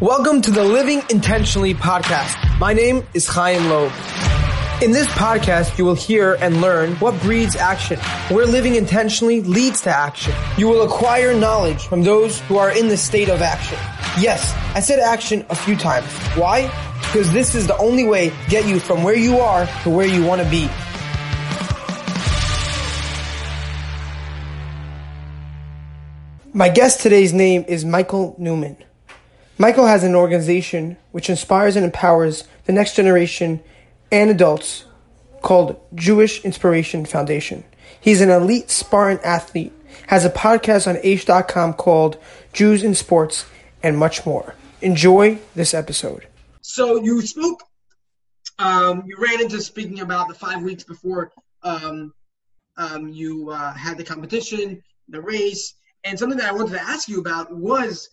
Welcome to the Living Intentionally podcast. My name is Chaim Loeb. In this podcast, you will hear and learn what breeds action, where living intentionally leads to action. You will acquire knowledge from those who are in the state of action. Yes, I said action a few times. Why? Because this is the only way to get you from where you are to where you want to be. My guest today's name is Michael Newman. Michael has an organization which inspires and empowers the next generation and adults called Jewish Inspiration Foundation. He's an elite Spartan athlete, has a podcast on Aish.com called Jews in Sports, and much more. Enjoy this episode. So you spoke, um, you ran into speaking about the five weeks before um, um, you uh, had the competition, the race, and something that I wanted to ask you about was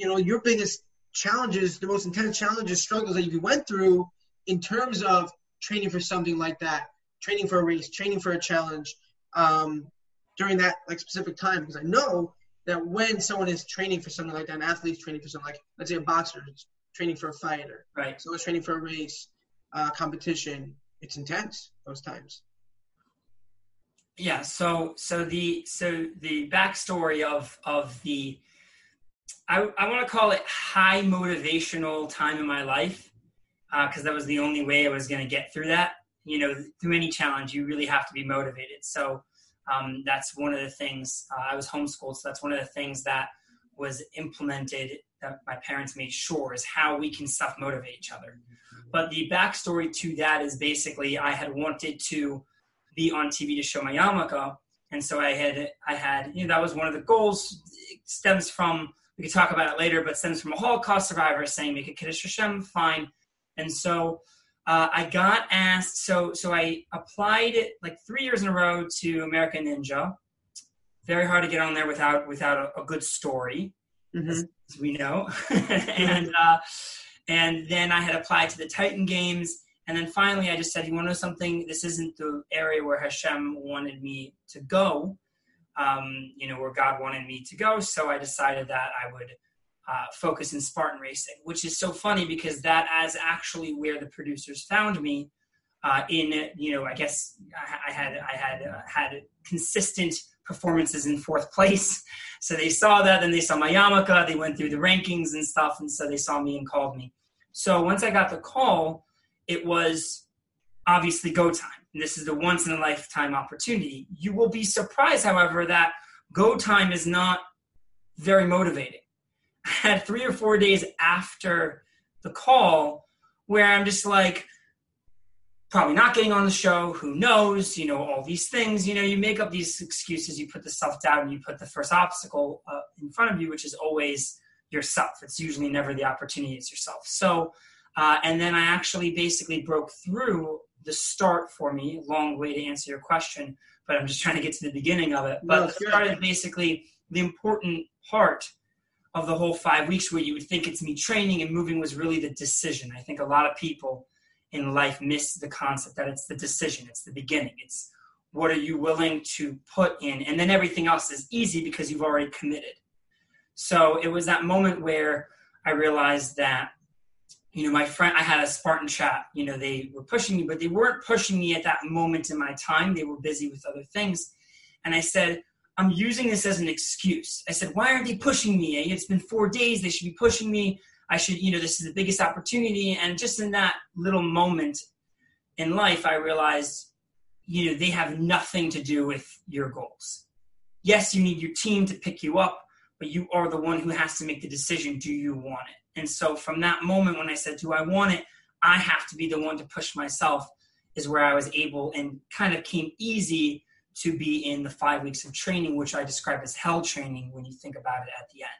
you know, your biggest challenges, the most intense challenges, struggles that you went through in terms of training for something like that, training for a race, training for a challenge um, during that like specific time? Because I know that when someone is training for something like that, an athlete's training for something like, let's say a boxer is training for a fighter, right? Someone's training for a race, uh, competition. It's intense those times. Yeah. So so the so the backstory of of the I, I want to call it high motivational time in my life because uh, that was the only way I was going to get through that. You know, through any challenge, you really have to be motivated. So um, that's one of the things. Uh, I was homeschooled, so that's one of the things that was implemented that my parents made sure is how we can self motivate each other. But the backstory to that is basically I had wanted to be on TV to show my yarmulke, and so I had I had you know that was one of the goals. It stems from we could talk about it later, but stems from a Holocaust survivor saying make a Kiddush Hashem, fine. And so uh, I got asked, so so I applied it like three years in a row to American Ninja. Very hard to get on there without without a, a good story, mm-hmm. as, as, we know. and uh, and then I had applied to the Titan Games, and then finally I just said, you want to know something? This isn't the area where Hashem wanted me to go um, you know, where God wanted me to go. So I decided that I would uh, focus in Spartan racing, which is so funny because that is actually where the producers found me. Uh, in you know, I guess I, had I had uh, had consistent performances in fourth place, so they saw that. Then they saw my yarmulke. They went through the rankings and stuff, and so they saw me and called me. So once I got the call, it was obviously go time this is the once in a lifetime opportunity. You will be surprised, however, that go time is not very motivating. I had three or four days after the call where I'm just like, probably not getting on the show. Who knows? You know, all these things. You know, you make up these excuses, you put the self and you put the first obstacle uh, in front of you, which is always yourself. It's usually never the opportunity, it's yourself. So, uh, and then I actually basically broke through the start for me. Long way to answer your question, but I'm just trying to get to the beginning of it. But no, the start is basically the important part of the whole five weeks where you would think it's me training and moving was really the decision. I think a lot of people in life miss the concept that it's the decision, it's the beginning. It's what are you willing to put in? And then everything else is easy because you've already committed. So it was that moment where I realized that you know, my friend, I had a Spartan chat. You know, they were pushing me, but they weren't pushing me at that moment in my time. They were busy with other things. And I said, I'm using this as an excuse. I said, why aren't they pushing me? Eh? It's been four days. They should be pushing me. I should, you know, this is the biggest opportunity. And just in that little moment in life, I realized, you know, they have nothing to do with your goals. Yes, you need your team to pick you up, but you are the one who has to make the decision do you want it? And so from that moment when I said, Do I want it? I have to be the one to push myself, is where I was able and kind of came easy to be in the five weeks of training, which I describe as hell training when you think about it at the end.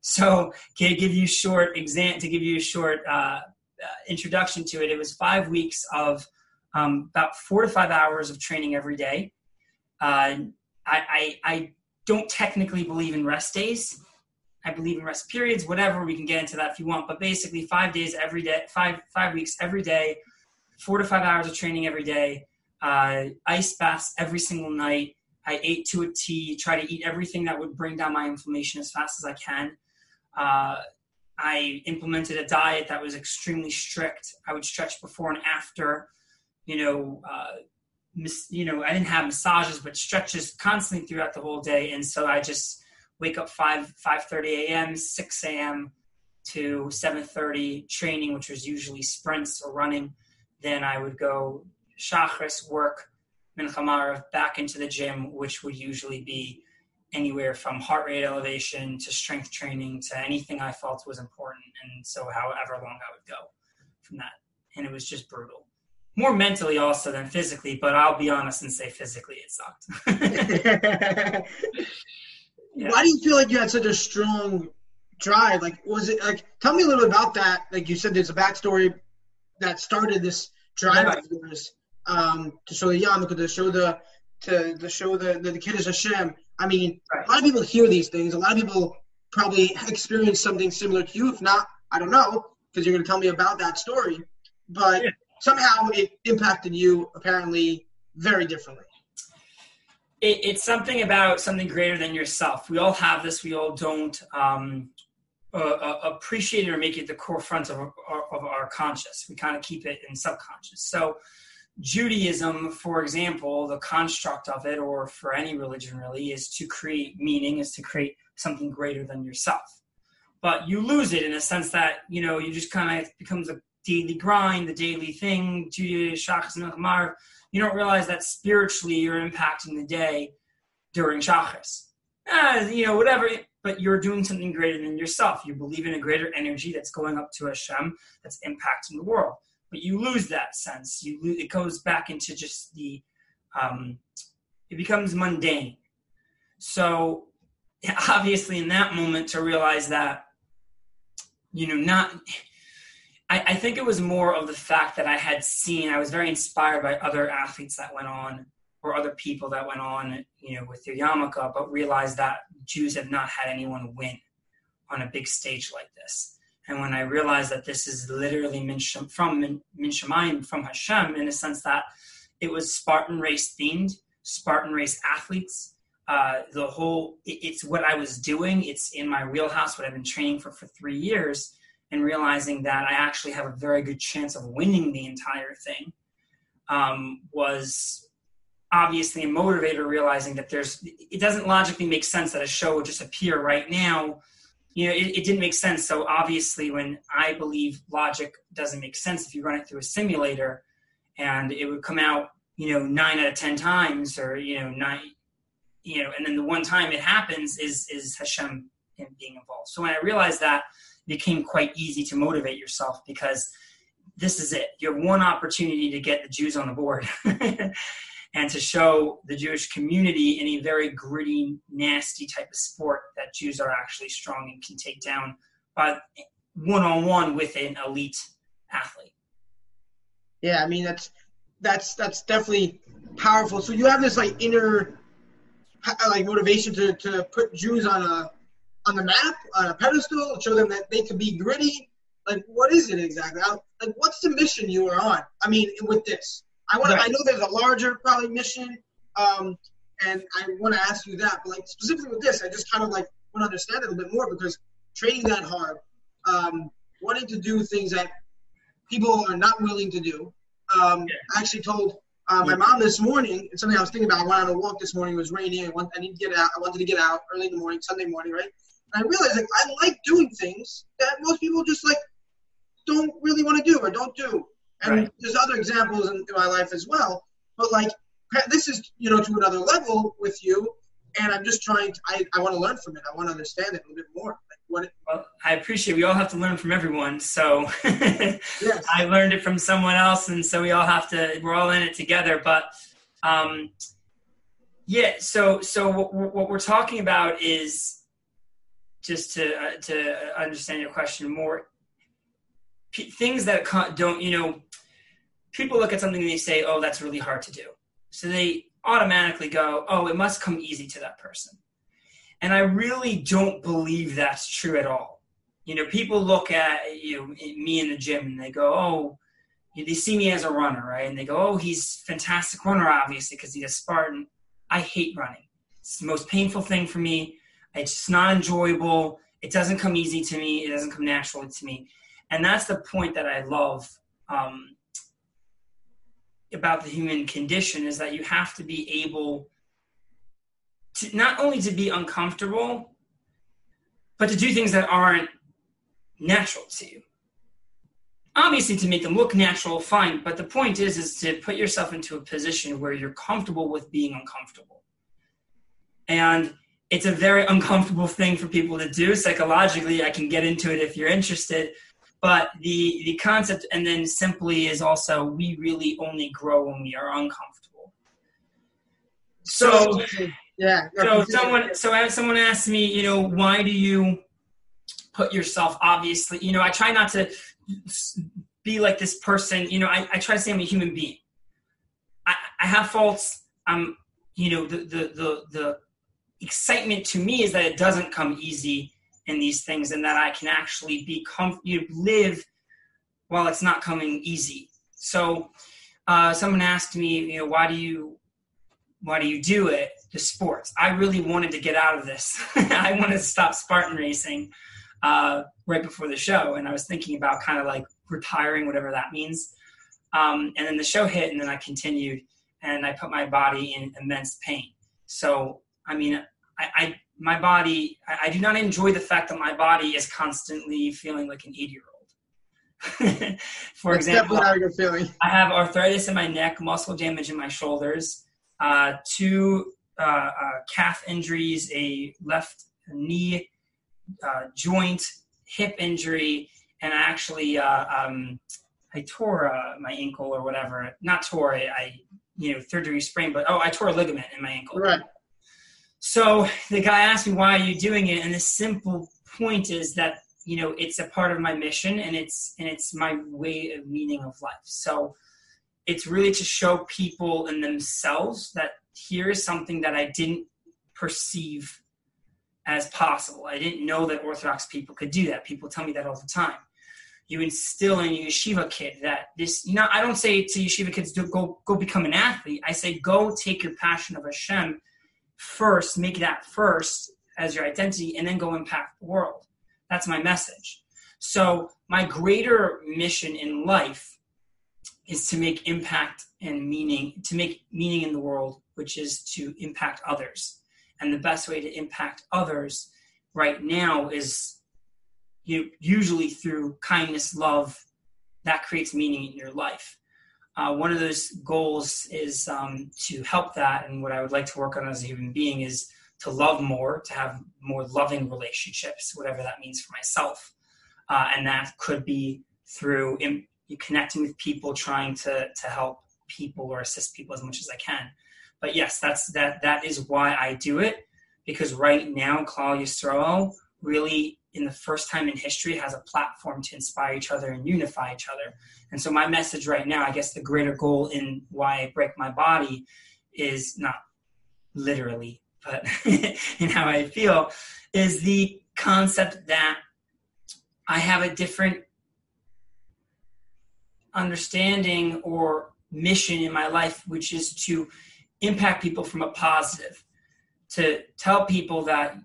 So, can I give you short exam to give you a short uh, uh, introduction to it? It was five weeks of um, about four to five hours of training every day. Uh, I, I, I don't technically believe in rest days. I believe in rest periods, whatever. We can get into that if you want. But basically, five days every day, five five weeks every day, four to five hours of training every day, uh, ice baths every single night. I ate to a T. Try to eat everything that would bring down my inflammation as fast as I can. Uh, I implemented a diet that was extremely strict. I would stretch before and after. You know, uh, mis- you know, I didn't have massages, but stretches constantly throughout the whole day. And so I just wake up five five thirty a.m., six a.m. to seven thirty training, which was usually sprints or running. Then I would go shachris work, mincha back into the gym, which would usually be anywhere from heart rate elevation to strength training to anything I felt was important. And so, however long I would go from that. And it was just brutal. More mentally also than physically, but I'll be honest and say physically it sucked. yeah. Why do you feel like you had such a strong drive? Like, was it like, tell me a little bit about that. Like you said, there's a backstory that started this drive of yours um, to show the yarmulke, to show the, to, to show the, the, the Kiddush Hashem. I mean, right. a lot of people hear these things. A lot of people probably experience something similar to you. If not, I don't know, because you're going to tell me about that story. But yeah. somehow it impacted you apparently very differently. It, it's something about something greater than yourself. We all have this. We all don't um, uh, uh, appreciate it or make it the core front of our, of our conscious. We kind of keep it in subconscious. So Judaism, for example, the construct of it, or for any religion really, is to create meaning, is to create something greater than yourself. But you lose it in a sense that, you know, you just kind of becomes a daily grind, the daily thing, Shachas You don't realize that spiritually you're impacting the day during Shachas. Uh, you know, whatever, but you're doing something greater than yourself. You believe in a greater energy that's going up to Hashem, that's impacting the world but you lose that sense. You it goes back into just the um, it becomes mundane. So obviously, in that moment, to realize that you know not. I, I think it was more of the fact that I had seen, I was very inspired by other athletes that went on or other people that went on, you know, with their yarmulke, but realized that Jews have not had anyone win on a big stage like this. And when I realized that this is literally min from min, from Hashem, in a sense that it was Spartan race themed, Spartan race athletes. Uh, the whole, it, it's what I was doing. It's in my wheelhouse, what I've been training for for three years, and realizing that I actually have a very good chance of winning the entire thing um, was obviously a motivator. Realizing that there's, it doesn't logically make sense that a show would just appear right now you know, it, it, didn't make sense. So obviously, when I believe logic doesn't make sense, if you run it through a simulator, and it would come out, you know, nine out of ten times, or you know, nine, you know, and then the one time it happens is is Hashem being involved. So when I realized that, became quite easy to motivate yourself because this is it. You have one opportunity to get the Jews on the board. and to show the Jewish community in a very gritty, nasty type of sport that Jews are actually strong and can take down by one on one with an elite athlete. Yeah, I mean that's that's that's definitely powerful. So you have this like inner like motivation to, to put Jews on a on the map, on a pedestal, show them that they can be gritty. Like, what is it exactly? Like, what's the mission you are on? I mean, with this. I want. Right. I know there's a larger probably mission, um, and I want to ask you that. But like specifically with this, I just kind of like want to understand it a little bit more because training that hard, um, wanting to do things that people are not willing to do. Um, yeah. I actually told uh, my mom this morning. It's something I was thinking about. I went on a walk this morning. It was raining. I, want, I need to get out. I wanted to get out early in the morning, Sunday morning, right? I realized like I like doing things that most people just like don't really want to do or don't do. And right. there's other examples in, in my life as well. But like this is you know to another level with you, and I'm just trying. To, I I want to learn from it. I want to understand it a little bit more. Like what it, well, I appreciate. We all have to learn from everyone. So yes. I learned it from someone else, and so we all have to. We're all in it together. But um, yeah. So so what, what we're talking about is just to uh, to understand your question more. P- things that don't you know people look at something and they say, oh, that's really hard to do. So they automatically go, oh, it must come easy to that person. And I really don't believe that's true at all. You know, people look at you know me in the gym and they go, oh, they see me as a runner, right? And they go, oh, he's fantastic runner, obviously, because he's a Spartan. I hate running. It's the most painful thing for me. It's just not enjoyable. it doesn't come easy to me. It doesn't come naturally to me, and that's the point that I love um, about the human condition is that you have to be able to not only to be uncomfortable, but to do things that aren't natural to you. Obviously, to make them look natural, fine. But the point is, is to put yourself into a position where you're comfortable with being uncomfortable. And it's a very uncomfortable thing for people to do psychologically. I can get into it if you're interested. But the the concept, and then simply is also we really only grow when we are uncomfortable. So yeah. So someone, so as someone asked me, you know, why do you put yourself? Obviously, you know, I try not to be like this person. You know, I, I try to say I'm a human being. I, I have faults. I'm, you know, the the the the excitement to me is that it doesn't come easy in these things, and that I can actually be comf- you live while it's not coming easy. So, uh, someone asked me, you know, why do you why do you do it? The sports. I really wanted to get out of this. I wanted to stop Spartan racing uh, right before the show, and I was thinking about kind of like retiring, whatever that means. Um, and then the show hit, and then I continued, and I put my body in immense pain. So, I mean, I, I my body, I, I, do not enjoy the fact that my body is constantly feeling like an eight year old. For That's example, feeling. I have arthritis in my neck, muscle damage in my shoulders, uh, two uh, uh, calf injuries, a left knee uh, joint, hip injury, and I actually uh, um, I tore uh, my ankle or whatever. Not tore it. I you know third degree sprain, but oh, I tore a ligament in my ankle. Right. So the guy asked me why are you doing it, and the simple point is that you know it's a part of my mission and it's and it's my way of meaning of life. So it's really to show people in themselves that here is something that I didn't perceive as possible. I didn't know that Orthodox people could do that. People tell me that all the time. You instill in a yeshiva kid that this, you know, I don't say to yeshiva kids go go become an athlete. I say go take your passion of Hashem first, make that first as your identity, and then go impact the world. That's my message. So my greater mission in life is to make impact and meaning, to make meaning in the world, which is to impact others. And the best way to impact others right now is you know, usually through kindness, love, that creates meaning in your life. Uh, one of those goals is um, to help that, and what I would like to work on as a human being is to love more, to have more loving relationships, whatever that means for myself. Uh, and that could be through Im- connecting with people, trying to to help people or assist people as much as I can. But yes, that's that that is why I do it because right now Klal Yisrael really in the first time in history has a platform to inspire each other and unify each other. And so my message right now, I guess the greater goal in why I break my body is not literally, but in how I feel is the concept that I have a different understanding or mission in my life, which is to impact people from a positive, to tell people that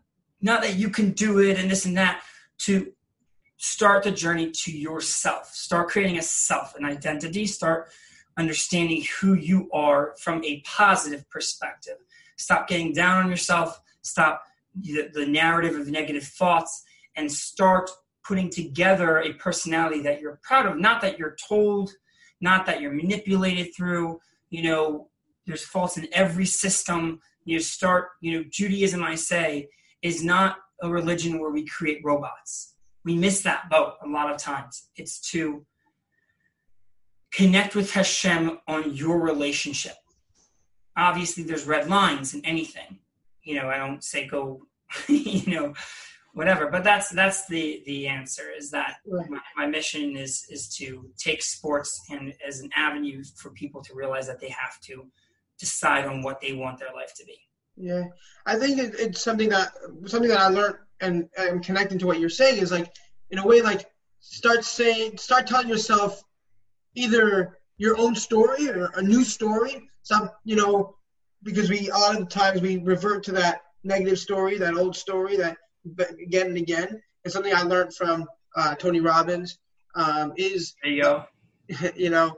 not that you can do it and this and that, to start the journey to yourself. Start creating a self, an identity. Start understanding who you are from a positive perspective. Stop getting down on yourself. Stop the, the narrative of negative thoughts and start putting together a personality that you're proud of. Not that you're told, not that you're manipulated through. You know, there's faults in every system. You start, you know, Judaism, I say, is not a religion where we create robots. We miss that boat a lot of times. It's to connect with Hashem on your relationship. Obviously, there's red lines in anything. You know, I don't say go, you know, whatever. But that's that's the the answer. Is that right. my, my mission is is to take sports and as an avenue for people to realize that they have to decide on what they want their life to be. Yeah, I think it, it's something that something that I learned and, and connecting to what you're saying is like in a way like start saying start telling yourself either your own story or a new story. Some you know because we a lot of the times we revert to that negative story, that old story that again and again. and something I learned from uh, Tony Robbins um, is there you go. you know,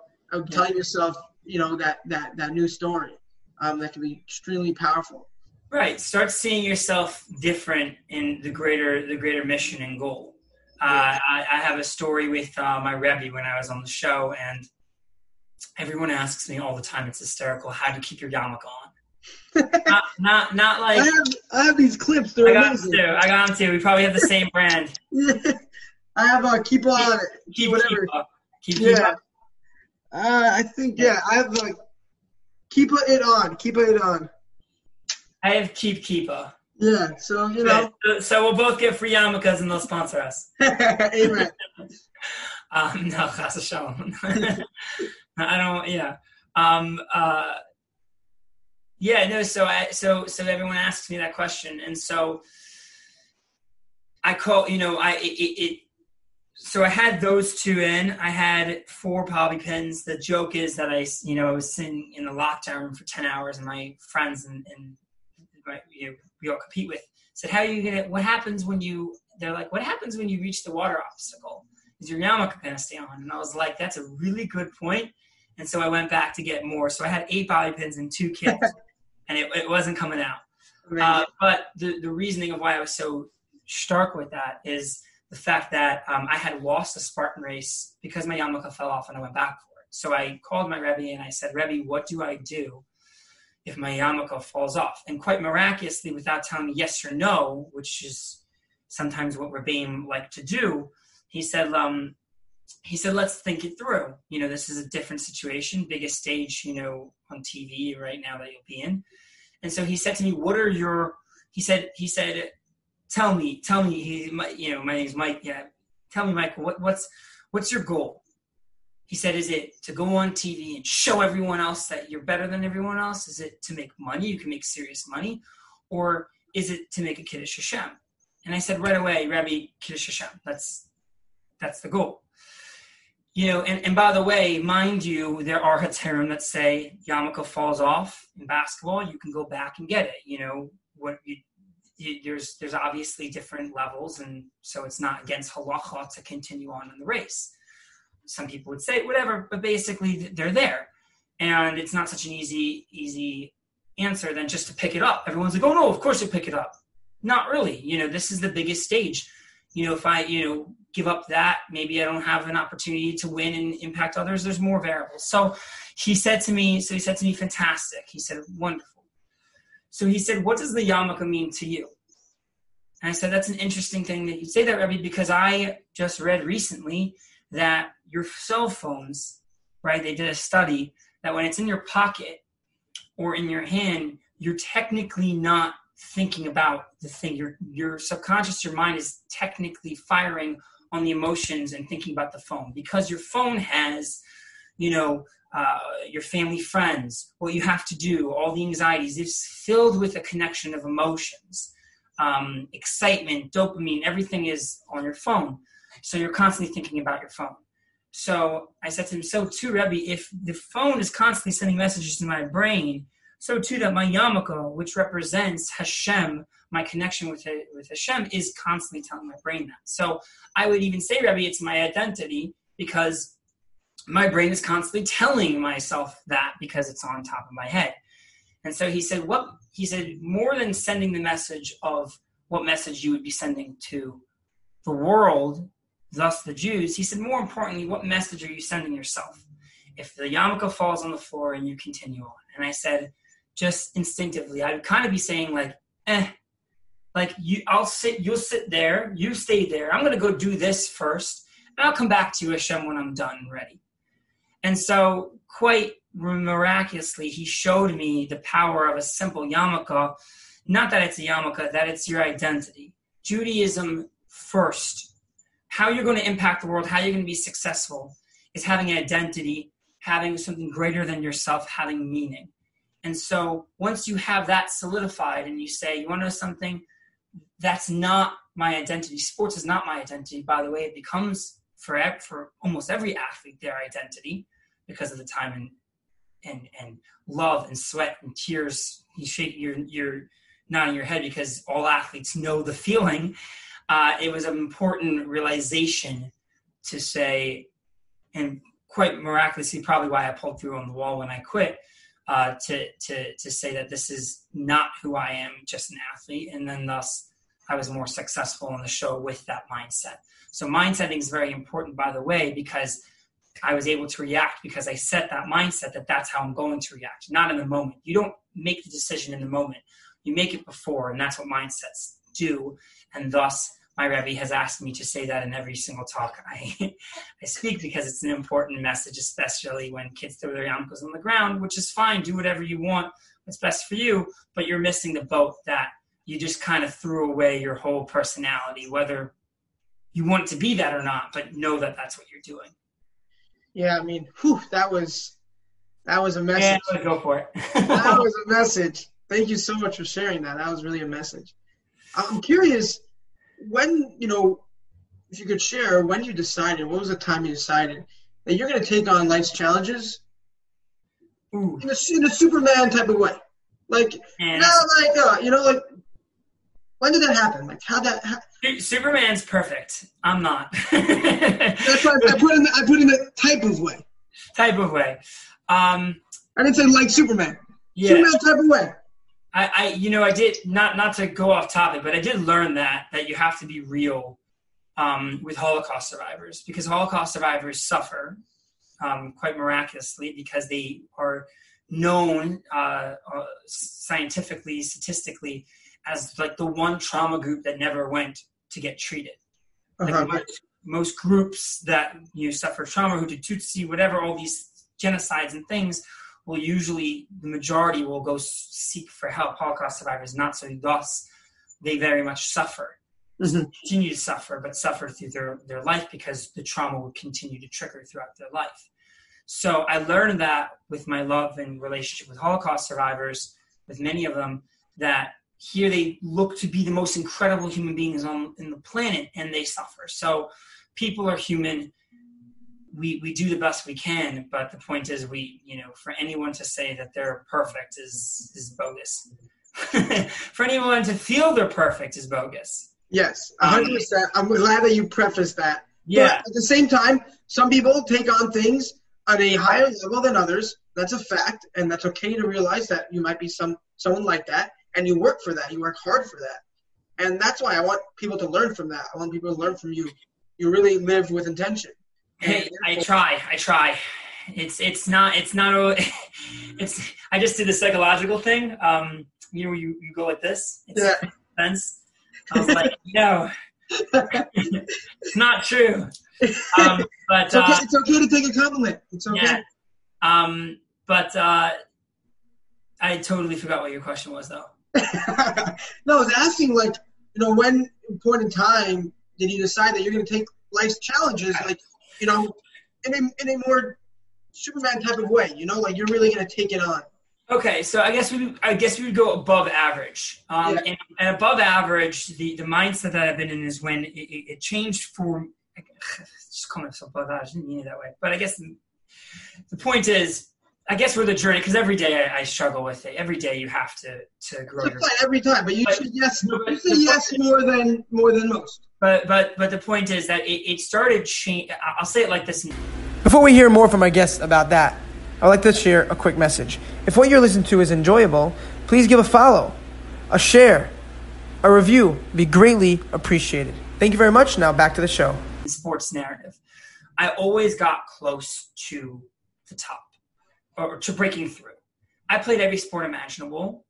telling yourself, you know, that that that new story um, that can be extremely powerful. Right. Start seeing yourself different in the greater the greater mission and goal. Uh, I, I, have a story with uh, my Rebbe when I was on the show, and everyone asks me all the time. It's hysterical. How do you keep your yarmulke on? not, not, not like I have, I have these clips. They're I got amazing. them too. I got them too. We probably have the same brand. I have a keep on it. Keep whatever. keep up. Keep, keep yeah. Uh, I think yeah. I have like keep it on. Keep it on. I have keep keeper. Yeah. So you know. So, so we'll both get free yarmulkes and they'll sponsor us. Amen. um, no, a show. I don't. Yeah. Um. Uh. Yeah. No. So I. So so everyone asks me that question, and so I call. You know. I. It. it so I had those two in. I had four bobby pins. The joke is that I, you know, I was sitting in the lockdown room for ten hours, and my friends and, and my, you know, we all compete with said, "How are you gonna? What happens when you?" They're like, "What happens when you reach the water obstacle? Is your yarmulke gonna stay on?" And I was like, "That's a really good point." And so I went back to get more. So I had eight bobby pins and two kits, and it, it wasn't coming out. Uh, but the the reasoning of why I was so stark with that is the fact that um, I had lost the Spartan race because my yarmulke fell off and I went back for it. So I called my Rebbe and I said, Rebbe, what do I do if my yarmulke falls off? And quite miraculously, without telling me yes or no, which is sometimes what Rebbeim like to do, he said, um, he said, let's think it through. You know, this is a different situation, biggest stage, you know, on TV right now that you'll be in. And so he said to me, what are your, he said, he said, tell me, tell me, you know, my name's Mike. Yeah. Tell me, Michael, what, what's, what's your goal? He said, is it to go on TV and show everyone else that you're better than everyone else? Is it to make money? You can make serious money. Or is it to make a Kiddush Hashem? And I said right away, Rabbi, Kiddush Hashem. That's, that's the goal. You know, and, and by the way, mind you, there are Haterim that say yarmulke falls off in basketball. You can go back and get it. You know, what you there's there's obviously different levels, and so it's not against halacha to continue on in the race. Some people would say whatever, but basically they're there, and it's not such an easy easy answer than just to pick it up. Everyone's like, oh no, of course you pick it up. Not really. You know, this is the biggest stage. You know, if I you know give up that, maybe I don't have an opportunity to win and impact others. There's more variables. So he said to me, so he said to me, fantastic. He said, wonderful so he said, What does the yarmulke mean to you? And I said, That's an interesting thing that you say that, Rebbe, because I just read recently that your cell phones, right, they did a study that when it's in your pocket or in your hand, you're technically not thinking about the thing. Your your subconscious, your mind is technically firing on the emotions and thinking about the phone because your phone has, you know, uh, your family, friends, what you have to do, all the anxieties. It's filled with a connection of emotions, um, excitement, dopamine. Everything is on your phone, so you're constantly thinking about your phone. So I said to him, "So too, Rebbe, if the phone is constantly sending messages to my brain, so too that my yarmulke, which represents Hashem, my connection with with Hashem, is constantly telling my brain that. So I would even say, Rebbe, it's my identity because." My brain is constantly telling myself that because it's on top of my head. And so he said, what he said, more than sending the message of what message you would be sending to the world, thus the Jews, he said, more importantly, what message are you sending yourself? If the yarmulke falls on the floor and you continue on. And I said, just instinctively, I'd kind of be saying like, eh, like you, I'll sit, you'll sit there, you stay there. I'm going to go do this first and I'll come back to you, Hashem, when I'm done and ready. And so, quite miraculously, he showed me the power of a simple yarmulke. Not that it's a yarmulke, that it's your identity. Judaism first. How you're going to impact the world, how you're going to be successful, is having an identity, having something greater than yourself, having meaning. And so, once you have that solidified and you say, you want to know something? That's not my identity. Sports is not my identity. By the way, it becomes for for almost every athlete their identity because of the time and and and love and sweat and tears. You shake your you're nodding your head because all athletes know the feeling. uh, it was an important realization to say, and quite miraculously, probably why I pulled through on the wall when I quit, uh, to to to say that this is not who I am, just an athlete, and then thus I was more successful on the show with that mindset. So mindsetting is very important, by the way, because I was able to react because I set that mindset that that's how I'm going to react, not in the moment. You don't make the decision in the moment. You make it before, and that's what mindsets do. And thus, my Rebbe has asked me to say that in every single talk I, I speak because it's an important message, especially when kids throw their yarmulkes on the ground, which is fine. Do whatever you want. What's best for you, but you're missing the boat that you just kind of threw away your whole personality, whether you want to be that or not, but know that that's what you're doing. Yeah, I mean, whew, that was that was a message. Yeah, go for it. that was a message. Thank you so much for sharing that. That was really a message. I'm curious when you know if you could share when you decided. What was the time you decided that you're going to take on life's challenges Ooh. in a, in a Superman type of way? Like, And- no, like uh, you know, like when did that happen? Like, how that? How, Superman's perfect. I'm not. that's why I put in. The, I put in the type of way. type of way. Um, I didn't say like Superman. yeah. Superman type of way. I, I you know I did not not to go off topic, but I did learn that that you have to be real um, with Holocaust survivors because Holocaust survivors suffer um, quite miraculously because they are known uh, uh, scientifically, statistically, as like the one trauma group that never went to get treated. Like Uh-huh. most, most groups that you know suffer trauma, Hutu Tutsi, whatever, all these genocides and things, will usually the majority will go seek for help. Holocaust survivors not so. Thus, they very much suffer, Mhm. continue to suffer, but suffer through their their life because the trauma would continue to trigger throughout their life. So I learned that with my love and relationship with Holocaust survivors, with many of them, that here they look to be the most incredible human beings on in the planet, and they suffer. So people are human. We we do the best we can, but the point is, we you know, for anyone to say that they're perfect is is bogus. for anyone to feel they're perfect is bogus. Yes, hundred percent. I'm glad that you prefaced that. Yeah, But at the same time, some people take on things at a higher level than others. That's a fact, and that's okay to realize that you might be some someone like that, and you work for that. You work hard for that, and that's why I want people to learn from that. I want people to learn from you. You really live with intention. Hey, I try. I try. It's it's not it's not a it's I just did the psychological thing. Um, you know, you you go like this. It's Yeah. defense. I was like, no, it's not true. Um, but It's okay, uh, it's okay to take a compliment. It's okay. yeah, um, but uh, I totally forgot what your question was, though. no, I was asking like, you know, when point in time did you decide that you're going to take life's challenges, like, you know, in a in a more Superman type of way? You know, like you're really going to take it on. Okay, so I guess we I guess we would go above average. Um, Yeah. and, and above average, the, the mindset that I've been in is when it, it, it changed for just call myself above average. I didn't mean it that way, but I guess the, the point is, I guess we're the journey because every day I, I struggle with it. Every day you have to to grow your. fight every time, but you But- say yes. No, but You say the yes more than more than most. But but but the point is that it, it started change. I'll say it like this. Before we hear more from our guests about that, I'd like to share a quick message. If what you're listening to is enjoyable, please give a follow, a share, a review. It'd be greatly appreciated. Thank you very much. Now back to the show. sports narrative. I always got close to the top or to breaking through. I played every sport imaginable,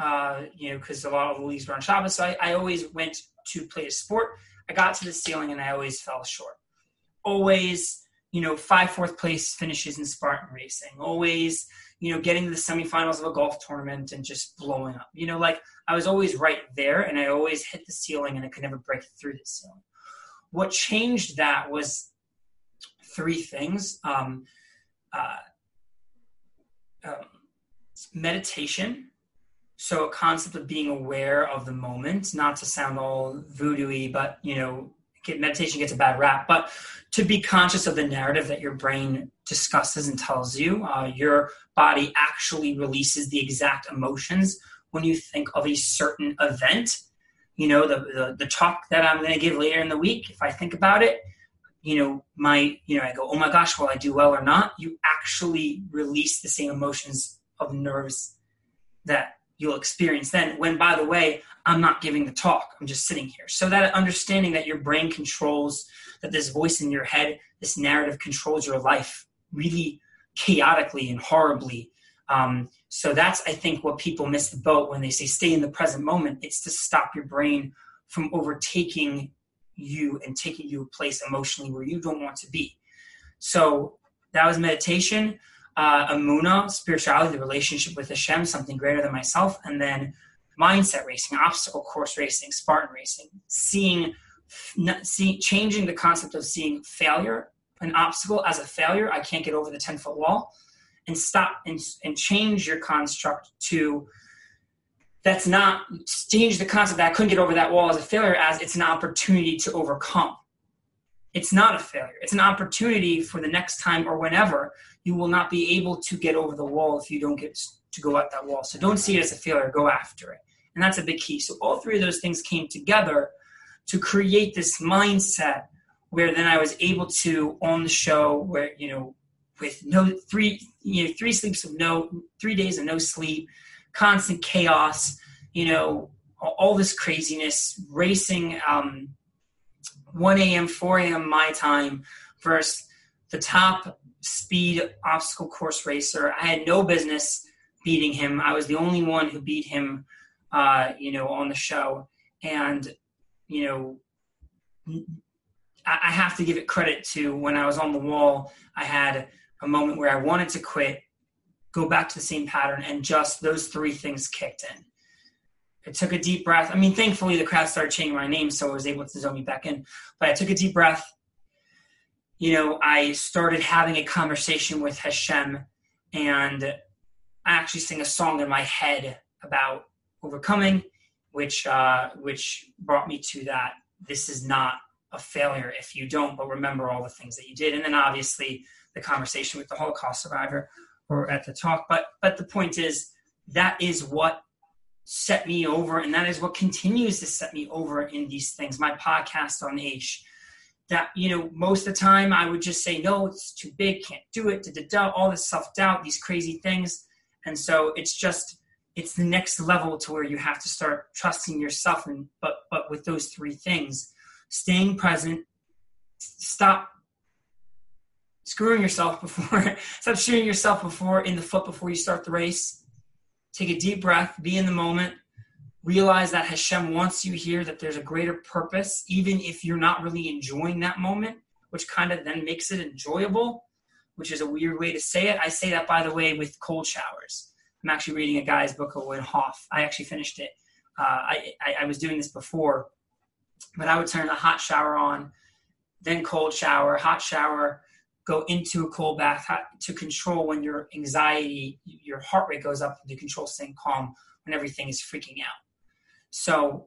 uh, you know, because a lot of the leagues were on Shabbos. So I, I always went to play a sport. I got to the ceiling and I always fell short. Always, you know, five fourth place finishes in Spartan racing. Always, you know, getting to the semifinals of a golf tournament and just blowing up. You know, like I was always right there and I always hit the ceiling and I could never break through the ceiling what changed that was three things um, uh, um, meditation. So a concept of being aware of the moment not to sound all voodoo but you know get, meditation gets a bad rap but to be conscious of the narrative that your brain discusses and tells you. Uh, your body actually releases the exact emotions when you think of a certain event. You know the, the, the talk that i'm going to give later in the week if i think about it you know my you know i go oh my gosh will i do well or not you actually release the same emotions of nerves that you'll experience then when by the way i'm not giving the talk i'm just sitting here so that understanding that your brain controls that this voice in your head this narrative controls your life really chaotically and horribly um, so that's, I think, what people miss the boat when they say stay in the present moment. It's to stop your brain from overtaking you and taking you a place emotionally where you don't want to be. So that was meditation, uh, Emunah, spirituality, the relationship with Hashem, something greater than myself, and then mindset racing, obstacle course racing, Spartan racing, seeing, see, changing the concept of seeing failure, an obstacle as a failure. I can't get over the 10 foot wall and stop and, and change your construct to that's not change the concept that I couldn't get over that wall as a failure as it's an opportunity to overcome. It's not a failure. It's an opportunity for the next time or whenever you will not be able to get over the wall if you don't get to go at that wall. So don't see it as a failure, go after it. And that's a big key. So all three of those things came together to create this mindset where then I was able to on the show where, you know, with no three you know three sleeps of no three days of no sleep constant chaos you know all this craziness racing um, 1 a.m 4 a.m my time versus the top speed obstacle course racer. I had no business beating him. I was the only one who beat him uh, you know on the show. And you know I have to give it credit to when I was on the wall. I had a moment where I wanted to quit, go back to the same pattern, and just those three things kicked in. I took a deep breath. I mean, thankfully, the crowd started chanting my name, so I was able to zone me back in. But I took a deep breath. You know, I started having a conversation with Hashem, and I actually sing a song in my head about overcoming, which uh, which brought me to that. This is not a failure if you don't, but remember all the things that you did. And then obviously the conversation with the Holocaust survivor or at the talk. But but the point is that is what set me over, and that is what continues to set me over in these things. My podcast on Aish. That you know, most of the time I would just say no, it's too big, can't do it, all this self doubt, these crazy things, and so it's just it's the next level to where you have to start trusting yourself and but but with those three things staying present stop screwing yourself before stop shooting yourself before in the foot before you start the race. Take a deep breath be in the moment. Realize that hashem wants you here that there's a greater purpose even if you're not really enjoying that moment which kind of then makes it enjoyable which is a weird way to say it. I say that by the way with cold showers. I'm actually reading a guy's book of Wim Hof. I actually finished it. Uh, I, I, I was doing this before but i would turn a hot shower on then cold shower hot shower go into a cold bath to control when your anxiety, your heart rate goes up to control staying calm when everything is freaking out. So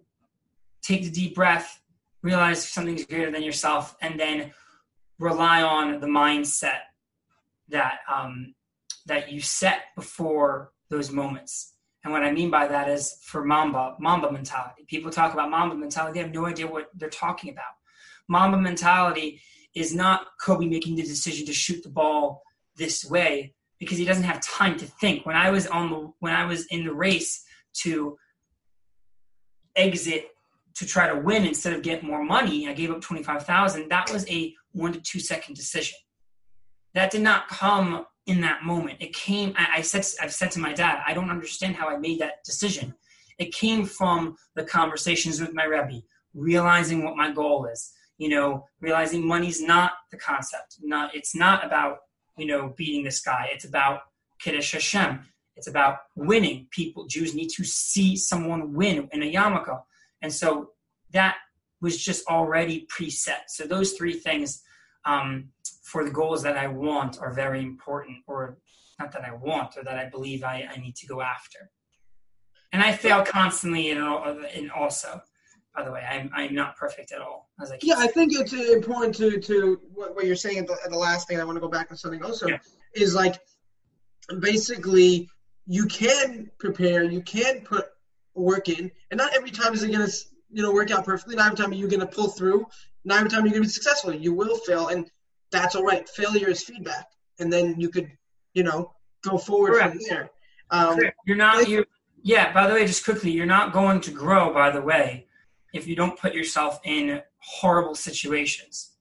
take the deep breath, realize something's greater than yourself, and then rely on the mindset that um, that you set before those moments. And what I mean by that is for Mamba, Mamba mentality. People talk about Mamba mentality, they have no idea what they're talking about. Mamba mentality is not Kobe making the decision to shoot the ball this way because he doesn't have time to think. When I was on the when I was in the race to exit to try to win instead of get more money, I gave up twenty five thousand. That was a one to two second decision. That did not come in that moment. It came. I, I said. I've said to my dad, I don't understand how I made that decision. It came from the conversations with my rebbe, realizing what my goal is, you know, realizing money's not the concept. Not it's not about you know beating this guy. It's about kiddush Hashem. It's about winning. People, Jews need to see someone win in a yarmulke, and so that was just already preset. So those three things um, for the goals that I want are very important, or not that I want, or that I believe I, I need to go after. And I fail constantly in, in also by the way. I'm, I'm not perfect at all. I yeah, I think it's important to, to what, what you're saying at the, at the last thing. I want to go back to something also yeah. is like basically you can prepare, you can put work in, and not every time is it going to you know work out perfectly. Not every time you're going to pull through. Not every time you're going to be successful. You will fail, and that's all right. Failure is feedback, and then you could, you know, go forward Correct. from there. Um, you're not you. Yeah. By the way, just quickly, you're not going to grow. By the way, if you don't put yourself in horrible situations,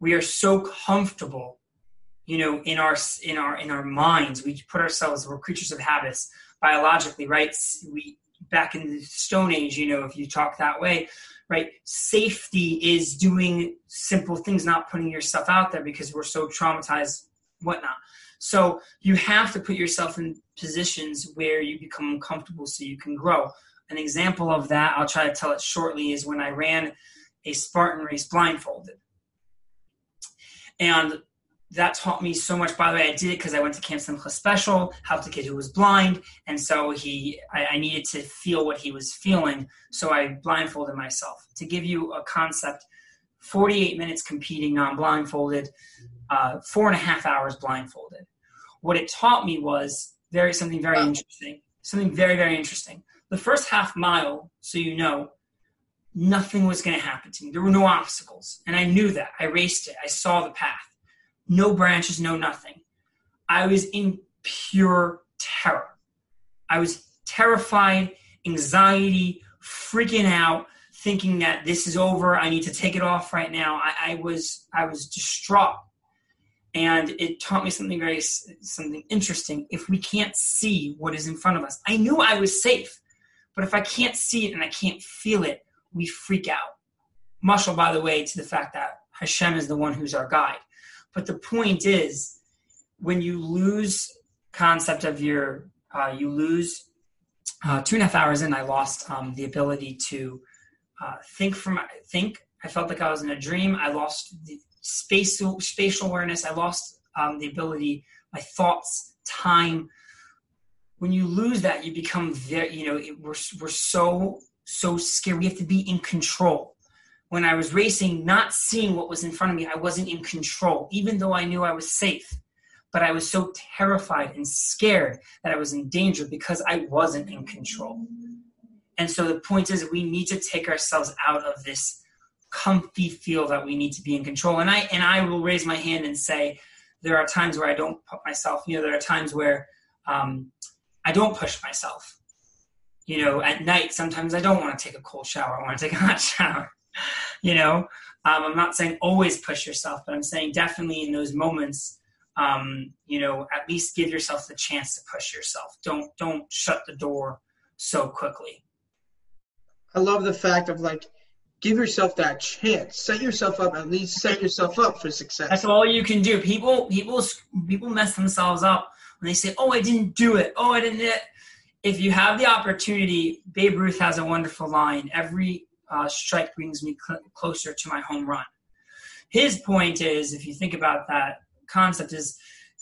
we are so comfortable, you know, in our in our in our minds. We put ourselves. We're creatures of habits biologically, right? We back in the Stone Age, you know, if you talk that way, right? Safety is doing simple things, not putting yourself out there because we're so traumatized, whatnot. So you have to put yourself in positions where you become comfortable so you can grow. An example of that, I'll try to tell it shortly, is when I ran a Spartan race blindfolded. And that taught me so much. By the way, I did it because I went to Camp Simcha Special, helped a kid who was blind, and so he, I, I, needed to feel what he was feeling, so I blindfolded myself. To give you a concept, 48 minutes competing non-blindfolded, uh, four and a half hours blindfolded. What it taught me was very something very interesting. Something very very interesting. The first half mile, so you know, nothing was going to happen to me. There were no obstacles, and I knew that. I raced it. I saw the path no branches, no nothing. I was in pure terror. I was terrified, anxiety, freaking out, thinking that this is over. I need to take it off right now. I, I was I was distraught, and it taught me something very something interesting. If we can't see what is in front of us, I knew I was safe, but if I can't see it and I can't feel it, we freak out. Mashal, by the way, to the fact that Hashem is the one who's our guide. But the point is, when you lose concept of your, uh, you lose uh, two and a half hours in. I lost um, the ability to uh, think from think. I felt like I was in a dream. I lost the spatial spatial awareness. I lost um, the ability, my thoughts, time. When you lose that, you become very. You know, it, we're we're so so scared. We have to be in control when I was racing, not seeing what was in front of me, I wasn't in control, even though I knew I was safe. But I was so terrified and scared that I was in danger because I wasn't in control. And so the point is, we need to take ourselves out of this comfy feel that we need to be in control. And I and I will raise my hand and say, there are times where I don't put myself. You know, there are times where um, I don't push myself. You know, at night sometimes I don't want to take a cold shower. I want to take a hot shower you know, um, I'm not saying always push yourself, but I'm saying definitely in those moments, um, you know, at least give yourself the chance to push yourself. Don't don't shut the door so quickly. I love the fact of like give yourself that chance. Set yourself up. At least set yourself up for success. That's all you can do. People people people mess themselves up when they say, "Oh, I didn't do it. Oh, I didn't." If you have the opportunity, Babe Ruth has a wonderful line. Every uh, strike brings me cl- closer to my home run. His point is, if you think about that concept, is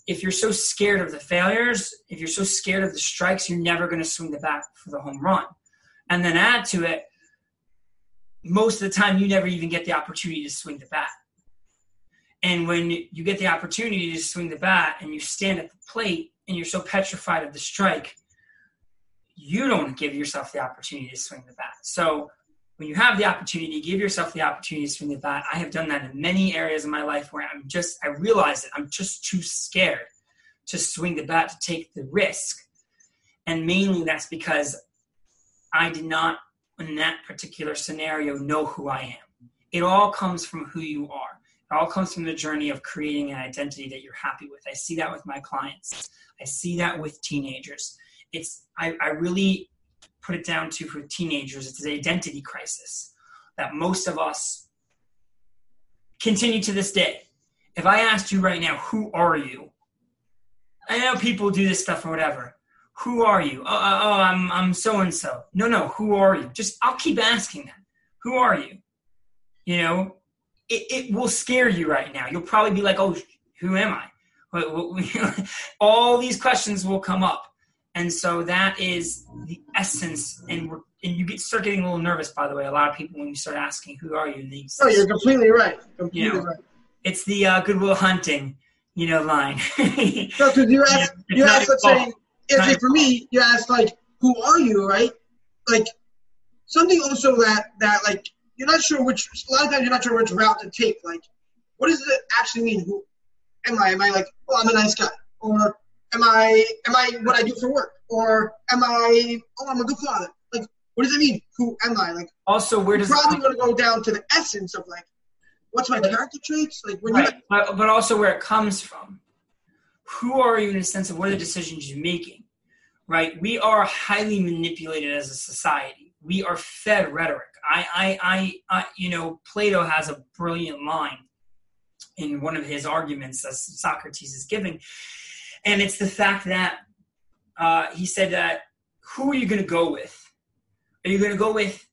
if you're so scared of the failures, if you're so scared of the strikes, you're never going to swing the bat for the home run. And then add to it, most of the time, you never even get the opportunity to swing the bat. And when you get the opportunity to swing the bat and you stand at the plate and you're so petrified of the strike, you don't give yourself the opportunity to swing the bat. So when you have the opportunity, give yourself the opportunity to swing the bat. I have done that in many areas of my life where I'm just, I realize that I'm just too scared to swing the bat to take the risk. And mainly that's because I did not, in that particular scenario, know who I am. It all comes from who you are. It all comes from the journey of creating an identity that you're happy with. I see that with my clients. I see that with teenagers. It's I, I really put it down to for teenagers, it's an identity crisis that most of us continue to this day. If I asked you right now, who are you? I know people do this stuff or whatever. Who are you? Oh, oh, oh I'm I'm so and so. No, no. Who are you? Just I'll keep asking that. Who are you? You know, it, it will scare you right now. You'll probably be like, oh, who am I? All these questions will come up. And so that is the essence. And we're, and you get start getting a little nervous, by the way. A lot of people when you start asking, "Who are you?" These, oh, you're completely right. Completely you know, right. It's the uh, Good Will Hunting, you know, line. no, because you ask, you ask, let's say, if, for me, you ask like, "Who are you?" Right? Like, something also that that like you're not sure which a lot of times you're not sure which route to take. Like, what does it actually mean? Who am I? Am I like, oh, I'm a nice guy, or am I am I what I do for work, or am I oh, I'm a good father? Like, what does it mean? Who am I? Like, Also, where does probably going to go down to the essence of like, what's my character traits? Like when right, but, but also where it comes from. Who are you in a sense of what are the decisions you're making? Right? We are highly manipulated as a society. We are fed rhetoric. I, I, I, I you know, Plato has a brilliant line in one of his arguments that Socrates is giving, and it's the fact that uh, he said that who are you going to go with? Are you going to go with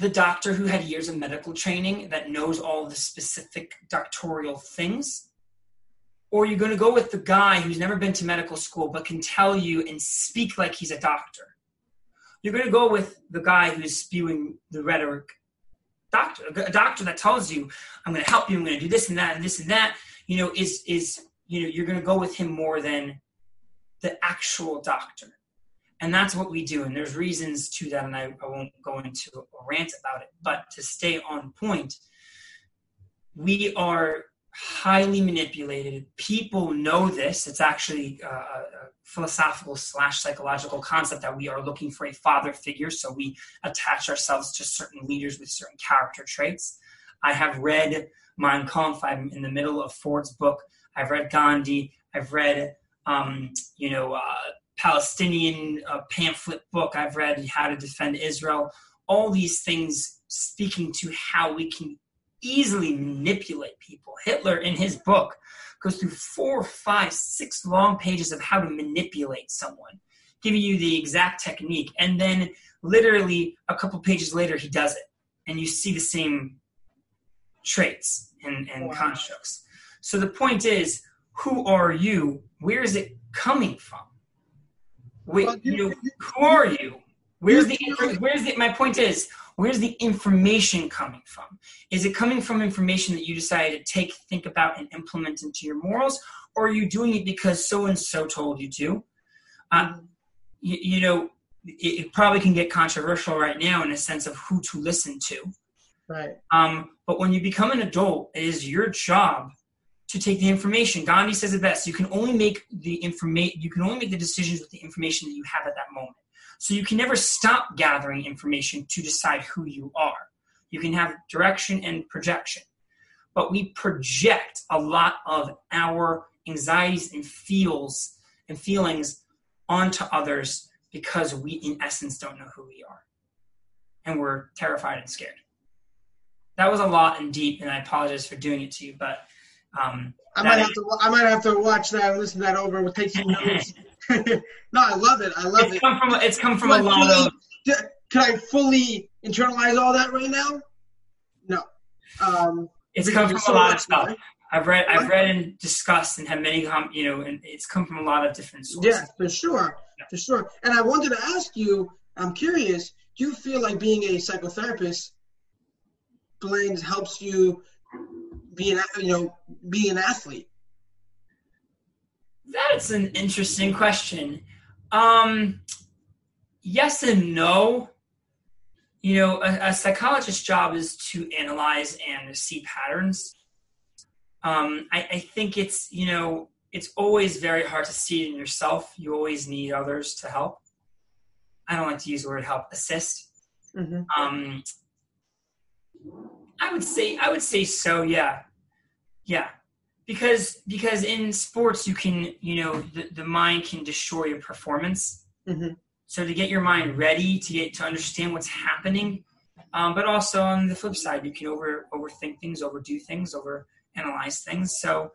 the doctor who had years of medical training that knows all the specific doctorial things? Or are you going to go with the guy who's never been to medical school but can tell you and speak like he's a doctor? You're going to go with the guy who's spewing the rhetoric. Doctor, a doctor that tells you, I'm going to help you, I'm going to do this and that and this and that, you know, is, is, you know, you're going to go with him more than the actual doctor. And that's what we do and there's reasons to that and I, I, won't go into a rant about it but to stay on point we are highly manipulated. People know this. It's actually a, a philosophical slash psychological concept that we are looking for a father figure so we attach ourselves to certain leaders with certain character traits. I have read mein kampf. I'm in the middle of ford's book. I've read gandhi. I've read um, you know uh, Palestinian uh, pamphlet book. I've read, How to Defend Israel, all these things speaking to how we can easily manipulate people. Hitler, in his book, goes through four, five, six long pages of how to manipulate someone, giving you the exact technique. And then, literally, a couple pages later, he does it. And you see the same traits and, and wow. constructs. So the point is, who are you? Where is it coming from? Wait, well, you, you, who are you? Where's the where's the my point is where's the information coming from? Is it coming from information that you decided to take, think about, and implement into your morals, or are you doing it because so and so told you to? Um, you, you, know, it, it, probably can get controversial right now in a sense of who to listen to. Right. Um, but when you become an adult, it is your job to take the information. Gandhi says it best. You can only make the information. You can only make the decisions with the information that you have at that moment. So you can never stop gathering information to decide who you are. You can have direction and projection, but we project a lot of our anxieties and feels and feelings onto others because we, in essence, don't know who we are, and we're terrified and scared. That was a lot and deep, and I apologize for doing it to you, but um, I might have to. I might have to watch that and listen to that over. With take some notes. no, I love it. I love it. it's it. Come from, it's come from a lot fully, of. Can I fully internalize all that right now? No. Um, it's come from a lot of stuff. Right? I've read, I've read and discussed and have many, com- you know, and it's come from a lot of different sources. Yeah, for sure, yeah. for sure. And I wanted to ask you. I'm curious. Do you feel like being a psychotherapist blends helps you be an you know be an athlete? That's an interesting question. Um, yes and no. You know, a, a psychologist's job is to analyze and see patterns. Um, I, I think it's you know it's always very hard to see it in yourself. You always need others to help. I don't like to use the word help, assist. Mm-hmm. Um, I would say I would say so. Yeah, yeah, because because in sports you can you know the, the mind can destroy your performance. Mm-hmm. So to get your mind ready to get to understand what's happening, um, but also on the flip side, you can over overthink things, overdo things, over analyze things. So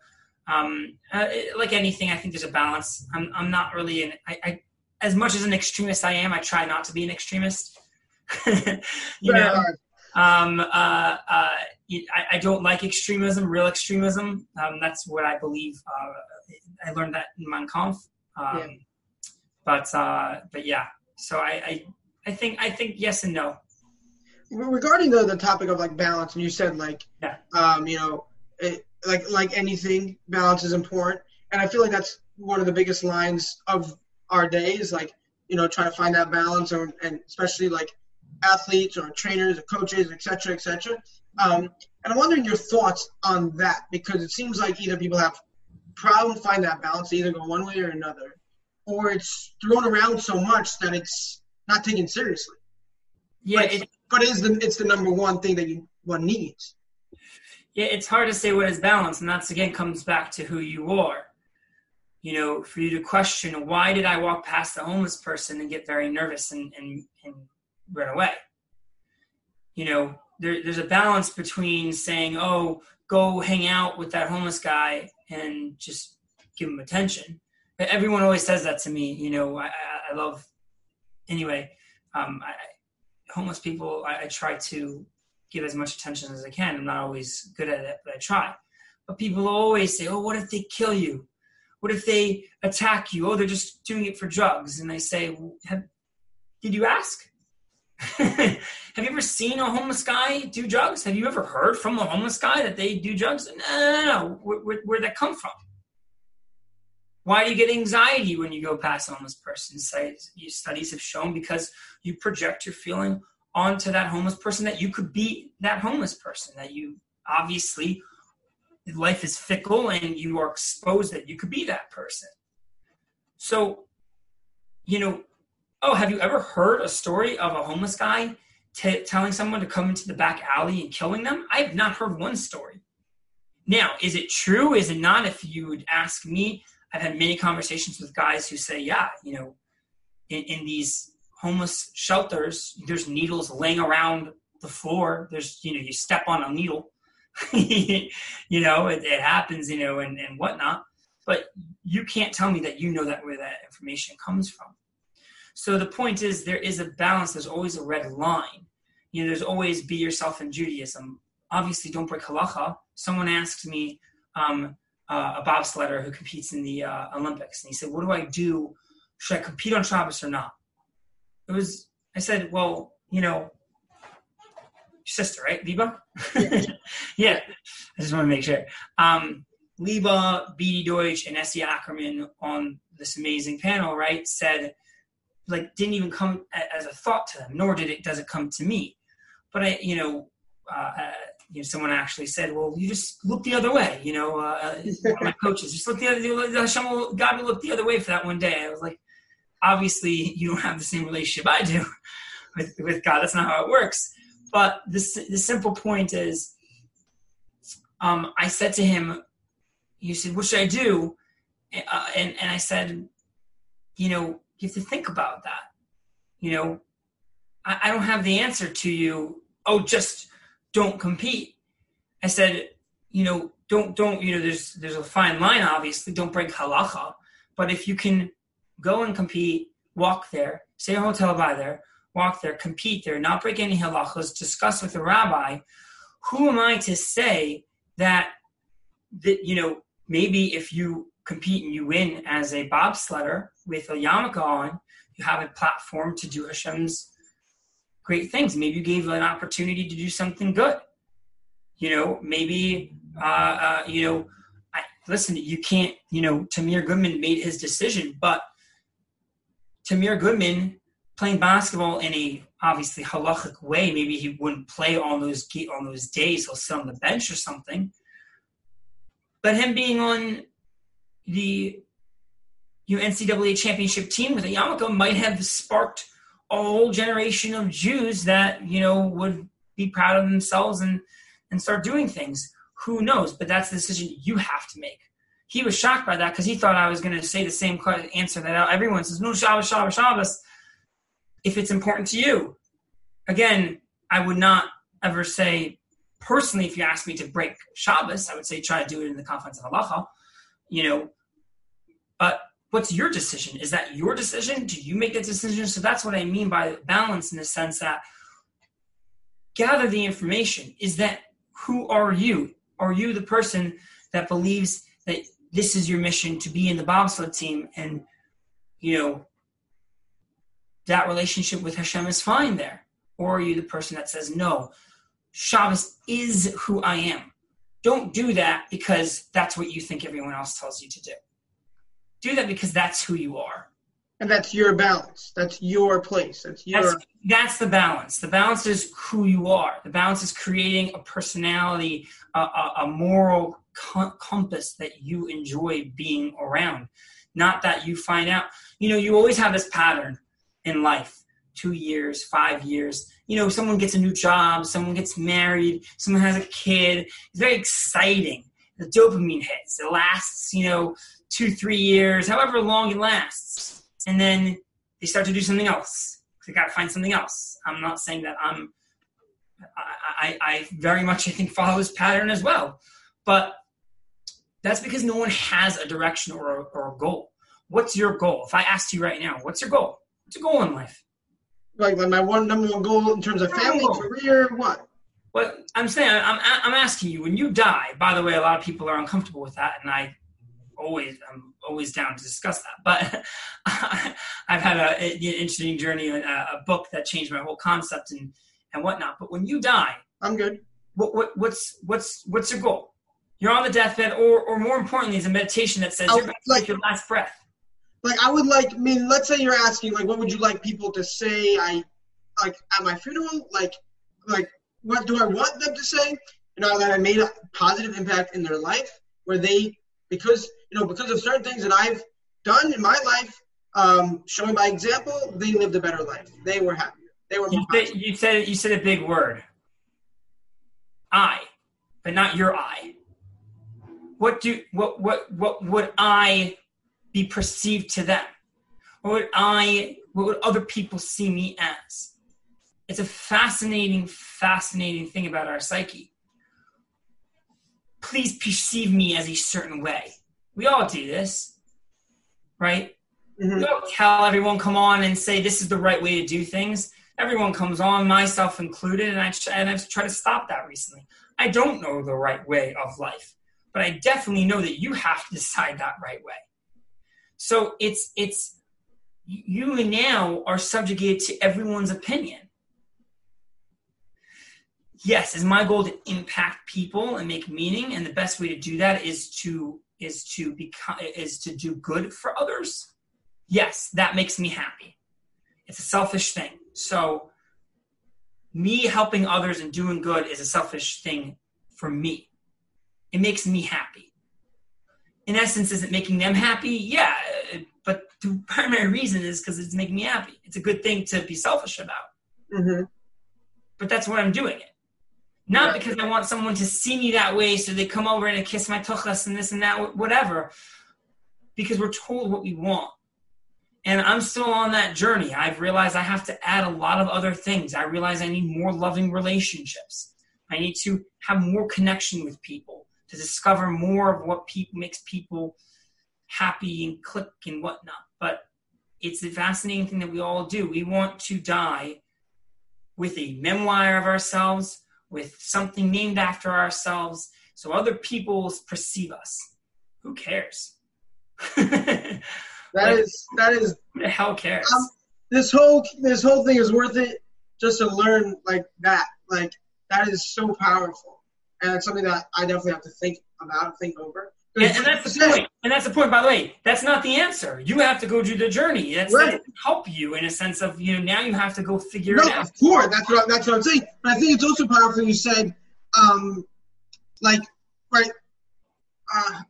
um, uh, like anything, I think there's a balance. I'm I'm not really an I, I as much as an extremist I am, I try not to be an extremist. you know, um, uh, uh, I, I, don't like extremism, real extremism. Um, that's what I believe. Uh, I learned that in Mein Kampf. Um, yeah. But uh, but yeah, so I, I I think I think yes and no. Regarding the, the topic of like balance, and you said like yeah. um, you know it, like like anything, balance is important, and I feel like that's one of the biggest lines of our days. Like you know, trying to find that balance, or, and especially like athletes or trainers or coaches, etc., etc. Um, and I'm wondering your thoughts on that because it seems like either people have problem finding that balance, they either go one way or another, or it's thrown around so much that it's not taken seriously. Yeah, but, it, but it is the it's the number one thing that you one needs. Yeah, it's hard to say what is balance, and that's again comes back to who you are. You know, for you to question why did I walk past the homeless person and get very nervous and and, and run away. You know, there, there's a balance between saying, "Oh, go hang out with that homeless guy and just give him attention." Everyone always says that to me. You know, I, I love. Anyway, um, I, homeless people, I, I try to give as much attention as I can. I'm not always good at it, but I try. But people always say, "Oh, what if they kill you? What if they attack you? Oh, they're just doing it for drugs." And I say, well, "Did you ask? Have you ever seen a homeless guy do drugs? Have you ever heard from a homeless guy that they do drugs? No, no, no. Where, where, where'd that come from? Why do you get anxiety when you go past a homeless person? Studies have shown because you project your feeling onto that homeless person that you could be that homeless person, that you obviously life is fickle and you are exposed that you could be that person. So, you know, oh, have you ever heard a story of a homeless guy t- telling someone to come into the back alley and killing them? I have not heard one story. Now, is it true? Is it not? If you would ask me, I've had many conversations with guys who say, yeah, you know, in, in these homeless shelters, there's needles laying around the floor. There's, you know, you step on a needle, you know, it, it, happens, you know, and, and whatnot. But you can't tell me that you know that where that information comes from. So the point is, there is a balance. There's always a red line. You know, there's always be yourself in Judaism. Obviously, don't break halacha. Someone asked me, um, uh, a bobsledder who competes in the uh, Olympics, and he said, "What do I do? Should I compete on Shabbos or not?" It was. I said, "Well, you know, sister, right, Liba? yeah. I just want to make sure. Um, Liba, BD Deutsch, and Essie Ackerman on this amazing panel, right, said like didn't even come as a thought to them, nor did it does it come to me. But I, you know, uh, uh, you know, someone actually said, "Well, you just look the other way." You know, uh, uh one of my coaches just look the other. Hashem will, God will look the other way for that one day. I was like, obviously, you don't have the same relationship I do with with God. That's not how it works. But this the simple point is, um, I said to him, "You said, what should I do?" Uh, and and I said, you know, you have to think about that. You know, I, I don't have the answer to you. Oh, just don't compete. I said, you know, don't don't you know, there's there's a fine line. Obviously, don't break halacha. But if you can go and compete, walk there, stay a hotel by there, walk there, compete there, not break any halachas, discuss with the rabbi. Who am I to say that that you know maybe if you compete and you win as a bobsledder with a yarmulke on, you have a platform to do Hashem's great things. Maybe you gave an opportunity to do something good. You know, maybe, uh, uh, you know, I, listen, you can't, you know, Tamir Goodman made his decision, but Tamir Goodman playing basketball in a obviously halachic way, maybe he wouldn't play on those on those days. He'll sit on the bench or something. But him being on the you know, NCAA championship team with a yarmulke might have sparked a whole generation of Jews that you know would be proud of themselves and and start doing things. Who knows? But that's the decision you have to make. He was shocked by that because he thought I was going to say the same answer that everyone says: "No Shabbos, Shabbos, Shabbos." If it's important to you, again, I would not ever say personally. If you ask me to break Shabbos, I would say try to do it in the confines of halacha. You know, but what's your decision? Is that your decision? Do you make that decision? So that's what I mean by balance in the sense that gather the information. Is that who are you? Are you the person that believes that this is your mission to be in the bobsled team and you know that relationship with Hashem is fine there? Or are you the person that says, no, Shabbos is who I am? Don't do that because that's what you think everyone else tells you to do do that because that's who you are. And that's your balance. That's your place. That's your. That's, that's the balance. The balance is who you are. The balance is creating a personality, a, a, a moral co- compass that you enjoy being around. Not that you find out. You know, you always have this pattern in life two years, five years. You know, someone gets a new job, someone gets married, someone has a kid. It's very exciting. The dopamine hits. It lasts, you know, two, three years, however long it lasts. And then they start to do something else. They got to find something else. I'm not saying that I'm, I, I, I very much, I think, follow this pattern as well. But that's because no one has a direction or a, or a goal. What's your goal? If I asked you right now, what's your goal? What's your goal in life? Like, like my one number one goal in terms of family, career, what? What I'm saying, I'm, I'm asking you, when you die, by the way, a lot of people are uncomfortable with that, and I always, I'm always down to discuss that. But I've had a, an interesting journey, a, a book that changed my whole concept and, and whatnot. But when you die, I'm good. What, what, what's, what's, what's your goal? You're on the deathbed, or, or more importantly, is a meditation that says I you're going like- your last breath. Like I would like. I mean, let's say you're asking, like, what would you like people to say? I like at my funeral. Like, like what do I want them to say? You know that I made a positive impact in their life, where they because you know because of certain things that I've done in my life, um, showing by example, they lived a better life. They were happier. They were You you said you said a big word. I, but not your I. What do what what what would I be perceived to them? What would I what would other people see me as? It's a fascinating, fascinating thing about our psyche. Please perceive me as a certain way. We all do this, right? Mhm. We don't tell everyone come on and say this is the right way to do things. Everyone comes on, myself included, and I and I've tried to stop that recently. I don't know the right way of life, but I definitely know that you have to decide that right way. So it's it's you now are subjugated to everyone's opinion. Yes, is my goal to impact people and make meaning, and the best way to do that is to is to become is to do good for others yes, that makes me happy. It's a selfish thing. So, me helping others and doing good is a selfish thing for me. It makes me happy. In essence, is it making them happy? Yeah, but the primary reason is because it's making me happy. It's a good thing to be selfish about, Mhm. but that's what I'm doing it. Not because I want someone to see me that way so they come over and kiss my tuchas and this and that, whatever. Because we're told what we want and I'm still on that journey. I've realized I have to add a lot of other things. I realize I need more loving relationships. I need to have more connection with people to discover more of what people makes people happy and click and whatnot. But it's a fascinating thing that we all do. We want to die with a memoir of ourselves, with something named after ourselves, so other people perceive us. Who cares? That Like- is that is the hell cares? Um, this whole this whole thing is worth it just to learn like that. Like that is so powerful, and it's something that I definitely have to think about, think over. And, and that's the point. And that's the point. By the way, that's not the answer. You have to go do the journey. That's Right. that help you in a sense of you know now you have to go figure No, it out. of course, that's what that's what I'm saying. But I think it's also powerful. You said, um, like, right. Uh,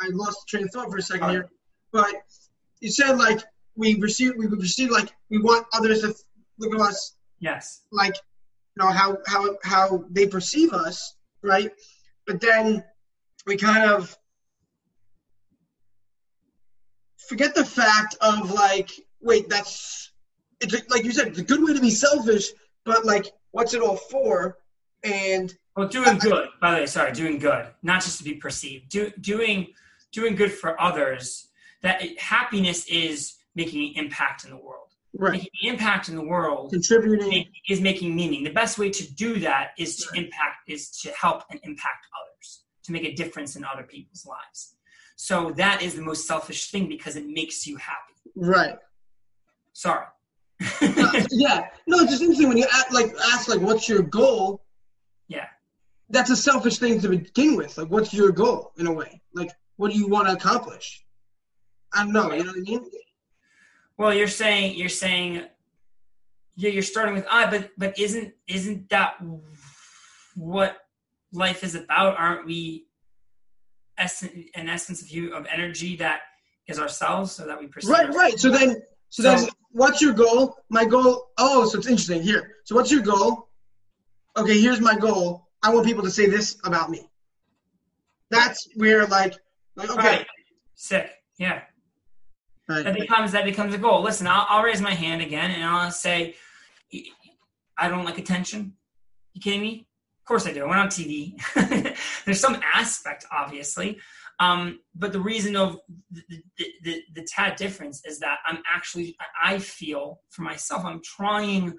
I lost the train of thought for a second here, but you said like we receive we receive like we want others to look at us Yes. like you know how how how they perceive us, right? But then we kind of forget the fact of like, wait, that's it's like you said, it's a good way to be selfish, but like, what's it all for? And Well, doing good. By the way, sorry, doing good, not just to be perceived. Do, doing doing good for others. That happiness is making an impact in the world. right, Making an impact in the world contributing, make, is making meaning. The best way to do that is to impact, is to help and impact others, to make a difference in other people's lives. So that is the most selfish thing because it makes you happy. right. Sorry. Uh, yeah, no, it's just interesting when you ask, like ask like, what's your goal? yeah. That's a selfish thing to begin with. Like, what's your goal in a way? Like, what do you want to accomplish? I don't know. You know what I mean? Well, you're saying you're saying yeah, you're starting with I, but but isn't isn't that what life is about? Aren't we essence an essence of you of energy that is ourselves, so that we perceive Right, right. So then, so, then, what's your goal? My goal. Oh, so it's interesting here. So what's your goal? Okay, here's my goal. I want people to say this about me. That's where, like, like okay, Right. Sick. Yeah. right. That becomes that becomes a goal. Listen, I'll, I'll raise my hand again and I'll say, I don't like attention. You kidding me? Of course I do. I went on TV. There's some aspect, obviously, um, but the reason of the, the, the, the tad difference is that I'm actually I feel for myself I'm trying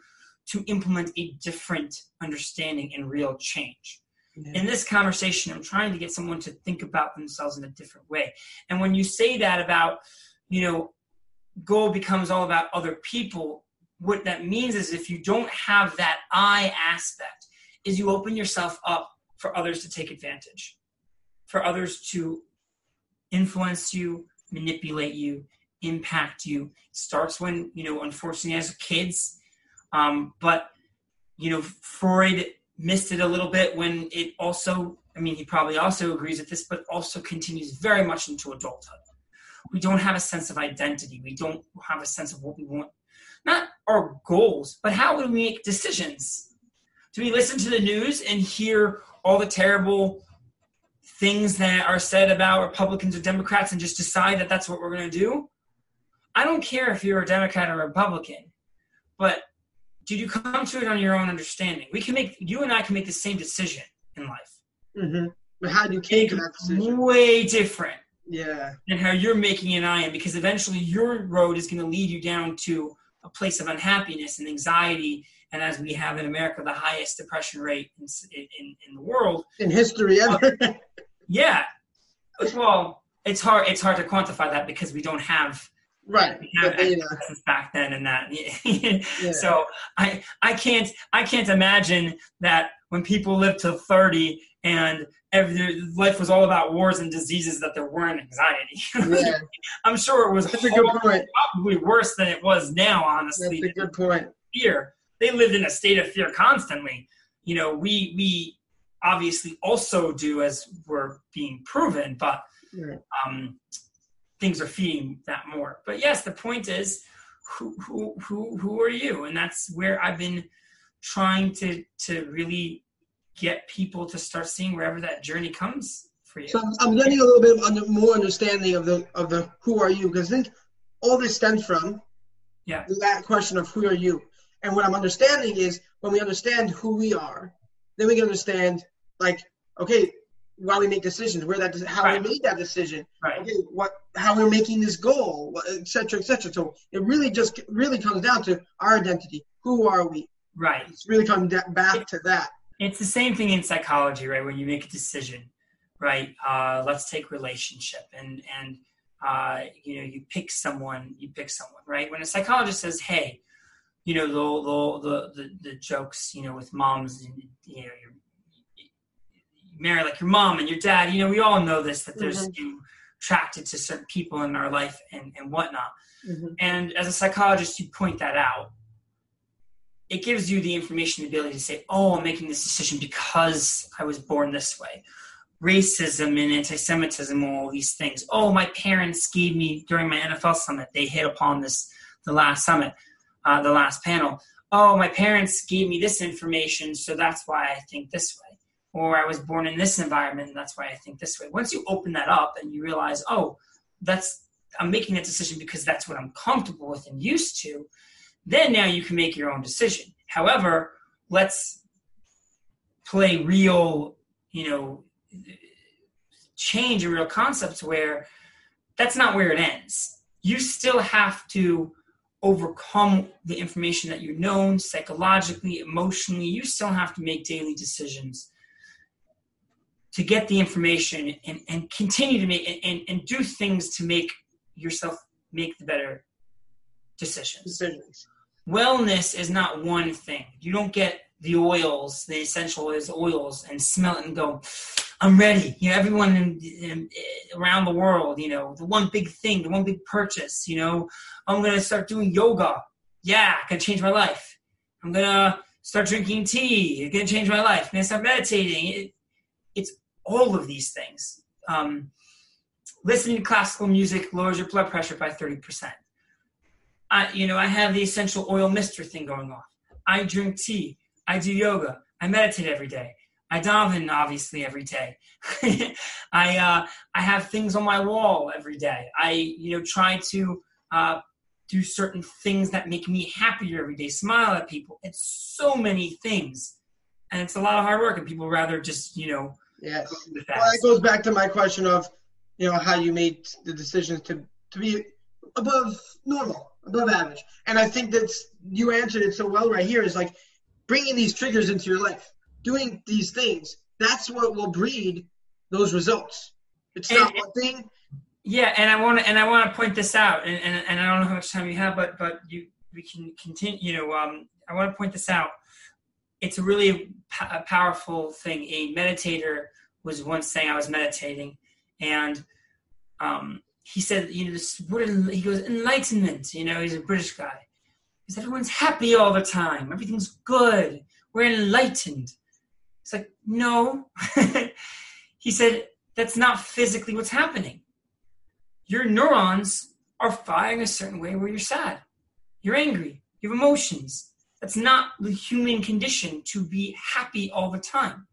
to implement a different understanding and real change in this conversation i'm trying to get someone to think about themselves in a different way and when you say that about you know goal becomes all about other people what that means is if you don't have that i aspect is you open yourself up for others to take advantage for others to influence you manipulate you impact you. It starts when you know unfortunately as kids um, but you know freud missed it a little bit when it also i mean he probably also agrees with this but also continues very much into adulthood. We don't have a sense of identity. We don't have a sense of what we want not our goals but how do we make decisions do we listen to the news and hear all the terrible things that are said about republicans or democrats and just decide that that's what we're going to do i don't care if you're a democrat or a republican but did you come to it on your own understanding? We can make you and I can make the same decision in life. hmm But how do you came to that decision? Way different Yeah. than how you're making it and I am, because eventually your road is going to lead you down to a place of unhappiness and anxiety. And as we have in America, the highest depression rate in in, in the world. In history ever. Yeah. Well, it's hard. It's hard to quantify that because we don't have right. we have data. exercises back then and that. Yeah. So I I can't I can't imagine that when people lived to thirty and every, life was all about wars and diseases that there weren't anxiety. yeah. I'm sure it was That's a good point. probably worse than it was now. Honestly, That's a good point. fear. They lived in a state of fear constantly. You know, we we obviously also do as we're being proven, but um, things are feeding that more. But yes, the point is, who who who who are you? And that's where I've been trying to to really get people to start seeing wherever that journey comes for you. So I'm, getting a little bit of under, more understanding of the of the who are you because I think all this stems from Yeah. that question of who are you. And what I'm understanding is when we understand who we are, then we can understand like okay why we make decisions, where that how Right. we made that decision, right. okay what how we're making this goal, et cetera, et cetera. So it really just really comes down to our identity. Who are we? Right. It's really coming back to that. It's the same thing in psychology, right? When you make a decision, right? Uh, let's take relationship and and uh, you know you pick someone, you pick someone, right? When a psychologist says, "Hey," you know the the the the, jokes, you know, with moms, and, you know, you're, you marry like your mom and your dad. You know, we all know this that there's mm-hmm. you attracted to certain people in our life and and whatnot. Mm-hmm. And as a psychologist, you point that out. It gives you the information, the ability to say, oh, I'm making this decision because I was born this way. Racism and anti Semitism, all these things. Oh, my parents gave me during my NFL summit, they hit upon this, the last summit, uh, the last panel. Oh, my parents gave me this information, so that's why I think this way. Or I was born in this environment, and that's why I think this way. Once you open that up and you realize, oh, that's I'm making that decision because that's what I'm comfortable with and used to, then now you can make your own decision. However, let's play real, you know, change a real concept where that's not where it ends. You still have to overcome the information that you've known psychologically, emotionally. You still have to make daily decisions to get the information and, and continue to make and, and do things to make yourself make the better decisions. Decisions. Wellness is not one thing. You don't get the oils, the essential oils, oils, and smell it and go, I'm ready. You know, everyone in, in, around the world, you know, the one big thing, the one big purchase, you know, I'm going to start doing yoga. Yeah, going to change my life. I'm going to start drinking tea. It's going to change my life. I'm going to start meditating. It, it's all of these things. Um, listening to classical music lowers your blood pressure by 30%. I, you know, I have the essential oil mister thing going on. I drink tea. I do yoga. I meditate every day. I daven obviously every day. I uh, I have things on my wall every day. I you know try to uh, do certain things that make me happier every day. Smile at people. It's so many things, and it's a lot of hard work. And people rather just you know. Yes. Well, it goes back to my question of, you know, how you made the decisions to to be above normal, above average. And I think that you answered it so well right here. Is like bringing these triggers into your life doing these things, that's what will breed those results. It's and, not one thing. Yeah, and I want to and I want to point this out, and, and, and I don't know how much time you have, but but you we can continue. You know, um, I want to point this out. It's a really a powerful thing. A meditator was once saying I was meditating, and um, he said, you know, this word he goes enlightenment. You know, he's a British guy. Because everyone's happy all the time. Everything's good. We're enlightened. It's like, no. he said, that's not physically what's happening. Your neurons are firing a certain way where you're sad, you're angry, you have emotions. That's not the human condition to be happy all the time.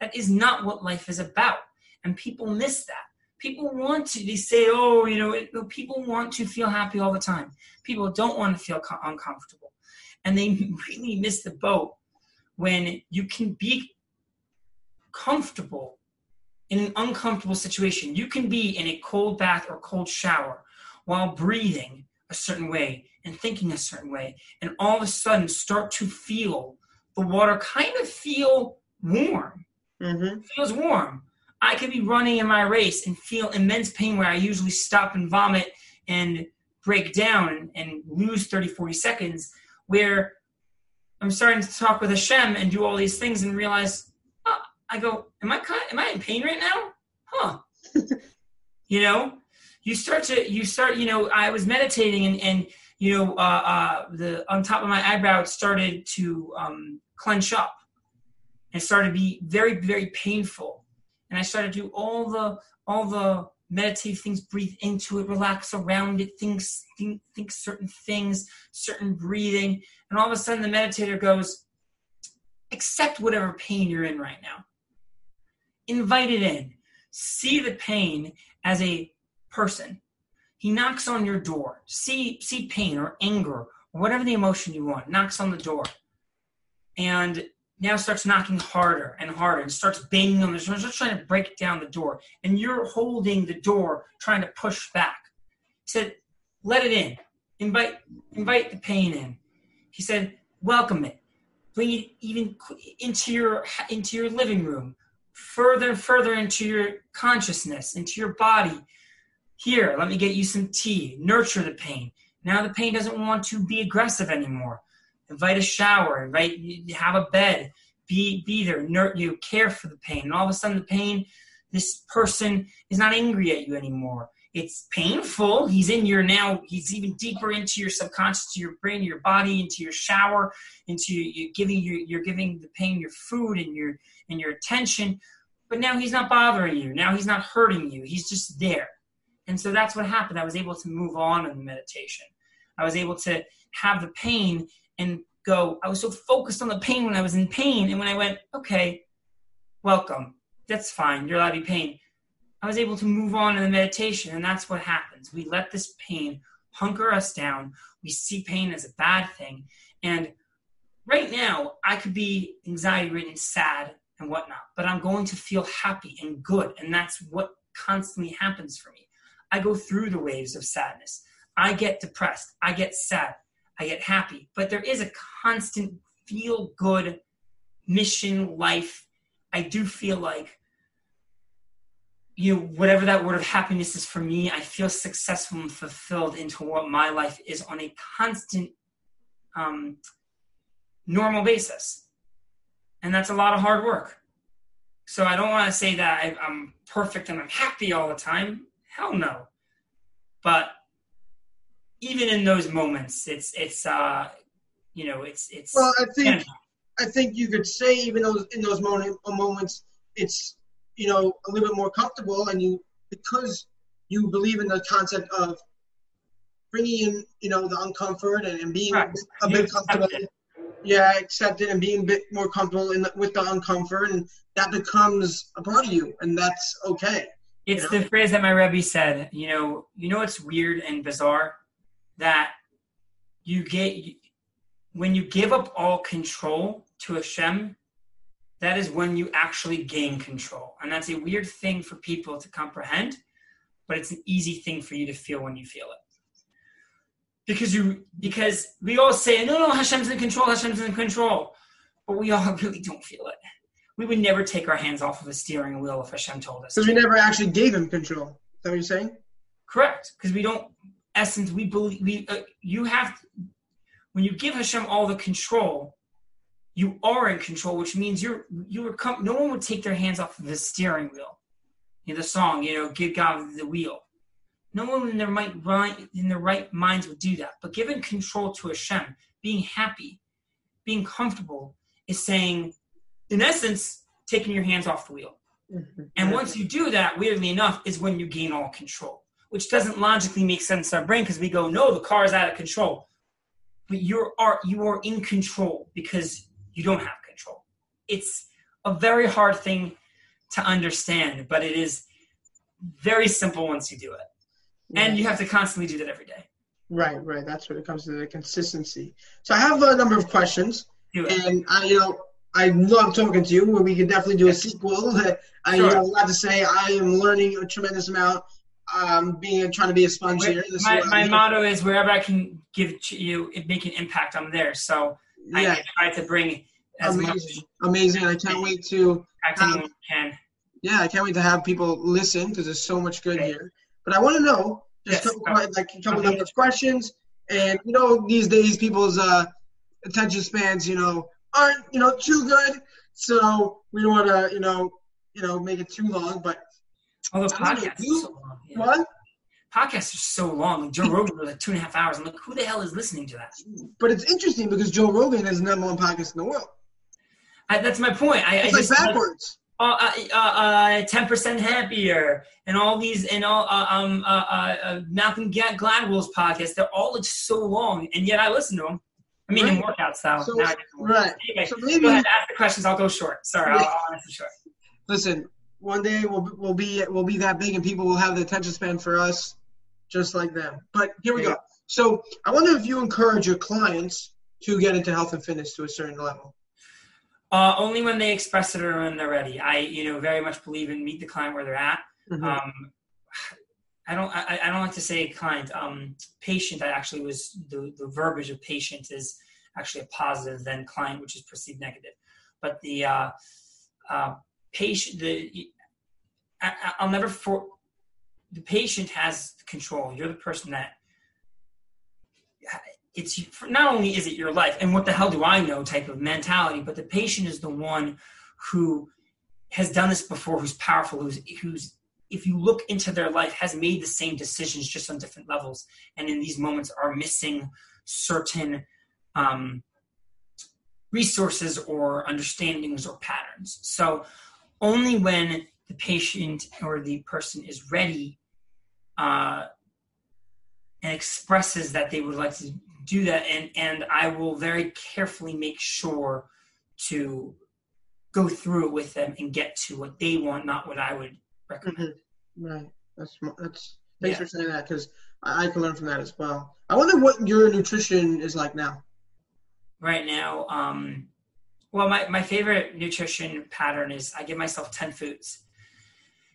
That is not what life is about. And people miss that. People want to, they say, oh, you know, it, people want to feel happy all the time. People don't want to feel co- uncomfortable. And they really miss the boat when you can be comfortable in an uncomfortable situation. You can be in a cold bath or cold shower while breathing a certain way and thinking a certain way, and all of a sudden start to feel the water kind of feel warm. Mm-hmm. Feels warm. I could be running in my race and feel immense pain where I usually stop and vomit and break down and, lose 30, 40 seconds, where I'm starting to talk with Hashem and do all these things and realize I go, am I am I in pain right now? Huh? you know, you start to you start. You know, I was meditating and and you know uh, uh, the on top of my eyebrow it started to um, clench up and started to be very very painful. And I started to do all the all the meditative things, breathe into it, relax around it, think, think, think certain things, certain breathing. And all of a sudden the meditator goes, accept whatever pain you're in right now invite it in. See the pain as a person. He knocks on your door. See, see pain or anger or whatever the emotion you want. Knocks on the door, and now starts knocking harder and harder and starts banging on the door. Starts trying to break down the door, and you're holding the door, trying to push back. He said, "Let it in. Invite, invite the pain in." He said, "Welcome it. Bring it even into your into your living room further and further into your consciousness, into your body. Here, let me get you some tea. Nurture the pain. Now the pain doesn't want to be aggressive anymore. Invite a shower. Invite have a bed. Be be there. Nur- you care for the pain. And all of a sudden, the pain. This person is not angry at you anymore. It's painful. He's in your now. He's even deeper into your subconscious, to your brain, your body, into your shower, into you giving you. You're giving the pain your food and your and your attention. But now he's not bothering you. Now he's not hurting you. He's just there. And so that's what happened. I was able to move on in the meditation. I was able to have the pain and go. I was so focused on the pain when I was in pain. And when I went, okay, welcome. That's fine. You're allowed to be pain. I was able to move on in the meditation. And that's what happens. We let this pain hunker us down. We see pain as a bad thing. And right now, I could be anxiety ridden, sad, and whatnot, but I'm going to feel happy and good. And that's what constantly happens for me. I go through the waves of sadness. I get depressed. I get sad. I get happy. But there is a constant feel good mission life. I do feel like, you know, whatever that word of happiness is for me, I feel successful and fulfilled into what my life is on a constant, um, normal basis and that's a lot of hard work So I don't want to say that I, I'm perfect and I'm happy all the time. Hell no. But even in those moments, it's it's uh, you know, it's it's. Well, I think I think you could say even those in those moment, moments, it's you know a little bit more comfortable, and you because you believe in the concept of bringing in you know the uncomfort and, and being Right. a bit comfortable. Yeah, accepted and being a bit more comfortable in the, with the uncomfort, and that becomes a part of you, and that's okay. It's Yeah. the phrase that my Rebbe said. You know, you know it's weird and bizarre that you get when you give up all control to Hashem. That is when you actually gain control, and that's a weird thing for people to comprehend. But it's an easy thing for you to feel when you feel it, because you because we all say no, no, Hashem's in control, Hashem's in control, but we all really don't feel it. We would never take our hands off of the steering wheel if Hashem told us. Because to. we never actually gave him control. Is that what you're saying? Correct, because we don't. Essence, we believe we. Uh, you have when you give Hashem all the control, you are in control, which means you're you are. Com- no one would take their hands off of the steering wheel. You know, the song, you know, give God the wheel. No one in their right right in their right minds would do that. But giving control to Hashem, being happy, being comfortable, is saying, in essence, taking your hands off the wheel. Mm-hmm. And once you do that, weirdly enough, is when you gain all control, which doesn't logically make sense in our brain because we go, no, the car is out of control. But you are you are in control because you don't have control. It's a very hard thing to understand, but it is very simple once you do it. And you have to constantly do that every day. Right, right. That's what it comes to the consistency. So I have a number of questions, Do it. and I, you know, I love talking to you. Where we could definitely do a sequel. I Sure. have a lot to say. I am learning a tremendous amount. Um, being trying to be a sponge here. My, my motto is wherever I can give to you, make an impact, I'm there. So yeah, I, I try to bring as much amazing, amazing. I can't wait to I can. yeah, I can't wait to have people listen because there's so much good here. But I want to know just Yes. a couple, like a couple number of questions, and you know these days people's uh, attention spans, you know, aren't you know too good, so we don't want to you know you know make it too long. But I don't podcasts you- so long. Yeah. what? Podcasts are so long. Joe Rogan was like two and a half hours. I'm like, who the hell is listening to that? But it's interesting because Joe Rogan is the number one podcast in the world. I, that's my point. I, I It's like just backwards. uh, uh, uh, ten percent happier, and all these, and all uh, um, uh, uh, uh, Malcolm Gladwell's podcast. They're all like so long, and yet I listen to them. I mean, in workouts though. So- Now I work. right. Anyway, So go ahead, ask the questions. I'll go short. Sorry, I'll, I'll answer short. listen. One day we'll we'll be we'll be that big, and people will have the attention span for us, just like them. But here we go. So I wonder if you encourage your clients to get into health and fitness to a certain level. Uh, only when they express it or when they're ready. I, you know, very much believe in meet the client where they're at. Mhm. Um, I don't. I, I don't like to say client. Um, patient. I actually was the the verbiage of patient is actually a positive than client, which is perceived negative. But the uh, uh, patient. The I, I- I'll never for the patient has control. You're the person that. It's not only is it your life, and what the hell do I know type of mentality, but the patient is the one who has done this before, who's powerful, who's who's if you look into their life has made the same decisions just on different levels and in these moments are missing certain um, resources or understandings or patterns so only when the patient or the person is ready uh, and expresses that they would like to do that and and i will very carefully make sure to go through with them and get to what they want not what i would recommend Right. That's that's. Thanks Yeah. for saying that because I, I can learn from that as well. I wonder what your nutrition is like now. right now um well my, my favorite nutrition pattern is i give myself 10 foods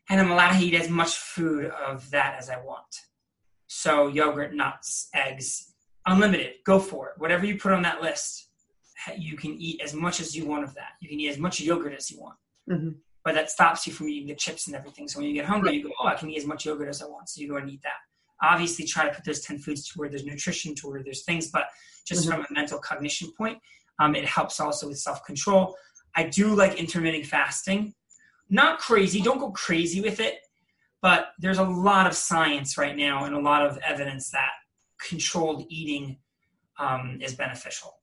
and i'm allowed to eat as much food of that as i want. So yogurt nuts eggs unlimited. Go for it. Whatever you put on that list you can eat as much as you want of that. You can eat as much yogurt as you want. Mhm. but that stops you from eating the chips and everything. So when you get hungry you go oh i can eat as much yogurt as i want. So you go and eat that. Obviously try to put those 10 foods to where there's nutrition to where there's things but just Mhm. from a mental cognition point um, it helps also with self-control. I do like intermittent fasting not crazy. Don't go crazy with it, but there's a lot of science right now and a lot of evidence that controlled eating um, is beneficial.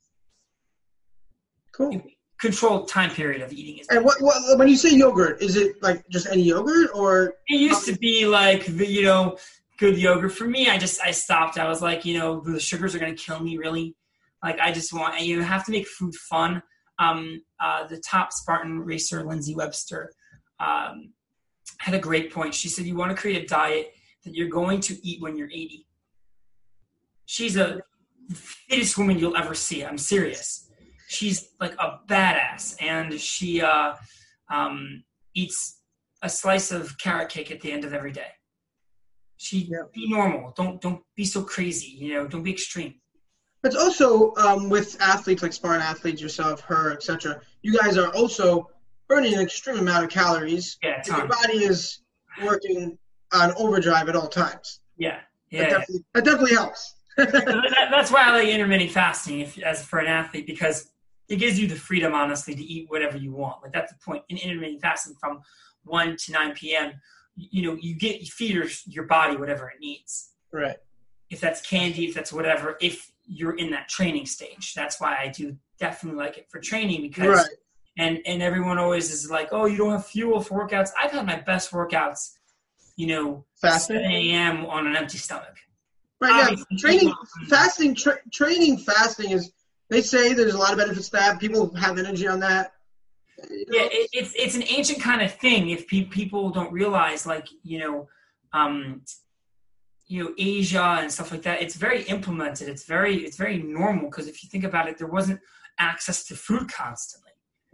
Cool. Controlled time period of eating is. And what, what when you say yogurt, is it like just any yogurt or? It used to be like the you know good yogurt. For me, I just I stopped. I was like you know the sugars are gonna kill me really. Like I just want you have to make food fun. Um, uh, the top Spartan racer, Lindsay Webster, um, had a great point. She said, You want to create a diet that you're going to eat when you're 80. She's a fittest woman you'll ever see. I'm serious. She's like a badass, and she uh, um, eats a slice of carrot cake at the end of every day. She yeah. be normal. Don't don't be so crazy. You know, don't be extreme. But also um, with athletes like Spartan athletes, yourself, her, etc. You guys are also burning an extreme amount of calories. Yeah, your body is working on overdrive at all times. Yeah, yeah. That definitely, that definitely helps. that, that's why I like intermittent fasting if, as for an athlete because it gives you the freedom, honestly, to eat whatever you want. Like that's the point in intermittent fasting from one to nine p.m. You know, you get you feed your, your body whatever it needs. Right. If that's candy, if that's whatever, if you're in that training stage, that's why I do definitely like it for training because. Right. And and everyone always is like, oh, you don't have fuel for workouts. I've had my best workouts, you know, fasting 7 a.m. on an empty stomach. Right. Yeah. Training, fasting, tra- training, fasting is. They say there's a lot of benefits to that. People have energy on that. You know? Yeah, it, it's it's an ancient kind of thing. If pe- people don't realize, like you know, um, you know, Asia and stuff like that, it's very implemented. It's very it's very normal because if you think about it, there wasn't access to food constantly.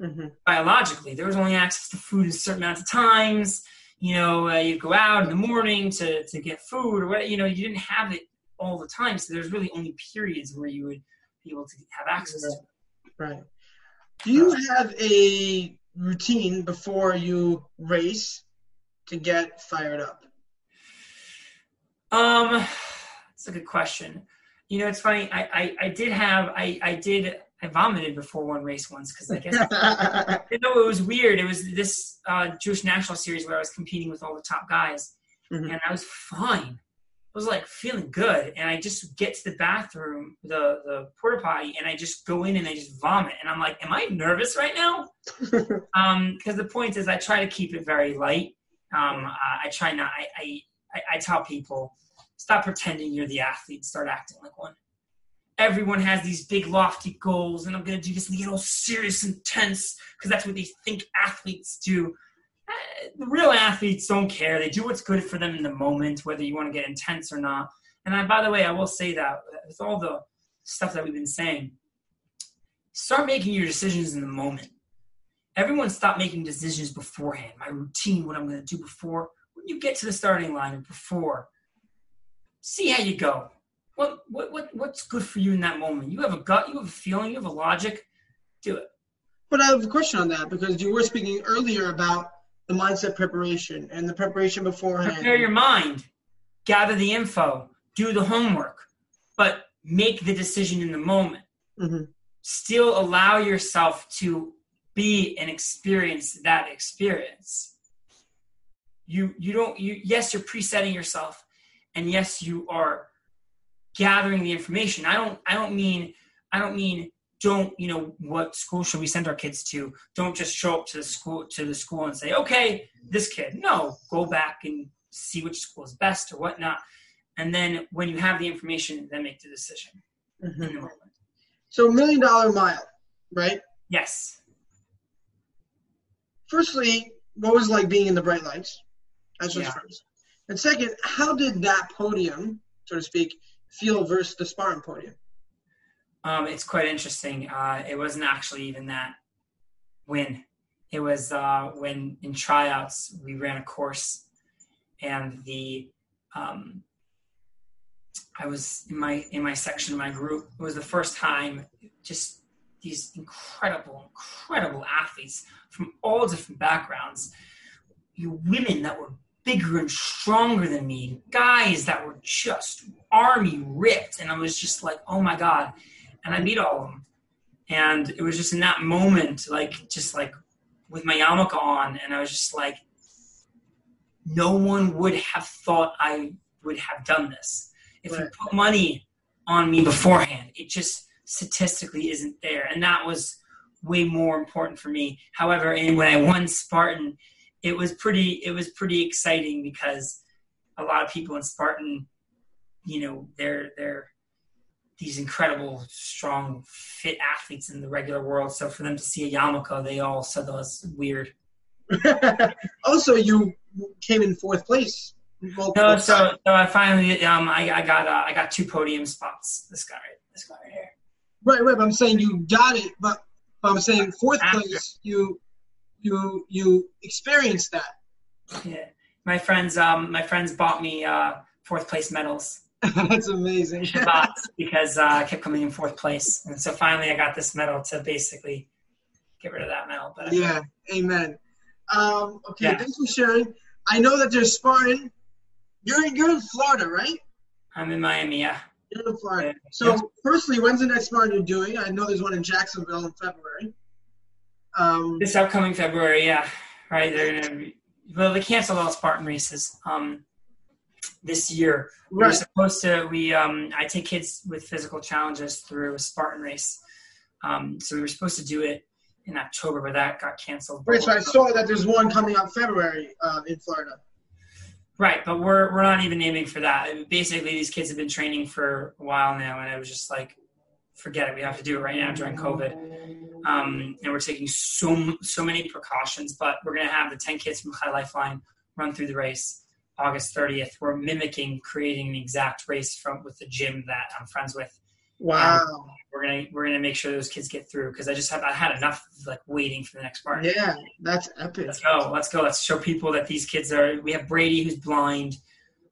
Mm-hmm. Biologically, there was only access to food a certain amount of times. You know, uh, you go out in the morning to to get food, or what. You know, you didn't have it all the time. So there's really only periods where you would be able to have access to it. Right. Do you have a routine before you race to get fired up? Um, that's a good question. You know, it's funny. I, I, I did have I, I did I vomited before one race once because I guess you know it was weird. It was this uh, Jewish national series where I was competing with all the top guys, mm-hmm. and I was fine I was like feeling good and I just get to the bathroom, the the porta potty, and I just go in and I just vomit. And I'm like, am I nervous right now? um, because the point is I try to keep it very light. Um, I, I try not I, I I tell people, stop pretending you're the athlete, start acting like one. Everyone has these big lofty goals, and I'm gonna do this and get all serious and tense because that's what they think athletes do uh, the real athletes don't care. They do what's good for them in the moment, whether you want to get intense or not. And I, by the way, I will say that uh, with all the stuff that we've been saying, start making your decisions in the moment. Everyone stop making decisions beforehand. My routine, what I'm going to do before. When you get to the starting line or before, see how you go. What, what, what, what's good for you in that moment? You have a gut, you have a feeling, you have a logic. Do it. But I have a question on that because you were speaking earlier about the mindset preparation and the preparation beforehand. Prepare your mind, gather the info, do the homework, but make the decision in the moment. Mm-hmm. Still allow yourself to be and experience that experience. You you don't you yes you're presetting yourself, and yes you are gathering the information. I don't I don't mean I don't mean don't you know what school should we send our kids to? Don't just show up to the school to the school and say okay this kid. No go back and see which school is best or whatnot. And then when you have the information then make the decision. Mm-hmm. so million dollar mile right? Yes. Firstly what was like being in the bright lights? That's what's yeah. first. And second how did that podium so to speak feel versus the spartan podium um, it's quite interesting. Uh, it wasn't actually even that win. It was uh, when in tryouts we ran a course, and the um, I was in my in my section of my group. It was the first time just these incredible, incredible athletes from all different backgrounds. You women that were bigger and stronger than me, guys that were just army ripped, and I was just like, oh my god and I beat all of them. And it was just in that moment, like, just like, with my yarmulke on, and I was just like, no one would have thought I would have done this. If right. you put money on me beforehand, it just statistically isn't there, and that was way more important for me. However, and when I won Spartan, it was pretty it was pretty exciting because a lot of people in Spartan, you know, they're they're these incredible, strong, fit athletes in the regular world. So for them to see a Yamaka, they all said that was weird. also, you came in fourth place. No, so so I finally um I, I got uh, I got two podium spots. This guy right, this guy right here. Right, right. But I'm saying you got it, but, but I'm saying fourth After. place. You you you experienced that. Yeah, my friends um my friends bought me uh fourth place medals. That's amazing. because uh, I kept coming in fourth place, and so finally I got this medal to basically get rid of that medal. But yeah, amen. Um, okay, yeah. thanks for sharing. I know that there's Spartan. You're you're in Florida, right? I'm in Miami. Yeah. You're in Florida. So, yeah. firstly, when's the next Spartan you're doing? I know there's one in Jacksonville in February. Um, this upcoming February, yeah. Right. They're gonna. Be, well, they canceled all Spartan races. Um, this year. We are supposed to. We um, I take kids with physical challenges through a Spartan race. Um, so we were supposed to do it in October, but that got canceled. Right. So I saw that there's one coming up February uh, in Florida. Right, but we're we're not even aiming for that. Basically, these kids have been training for a while now, and I was just like, forget it. We have to do it right now during COVID. Um, and we're taking so so many precautions, but we're gonna have the ten kids from Chai Lifeline run through the race. August 30th, we're mimicking creating an exact race from with the gym that I'm friends with. Wow. And we're gonna we're gonna make sure those kids get through because I just have I had enough like waiting for the next part. Yeah, that's epic. Let's go. Let's go. Let's show people that these kids are. We have Brady who's blind.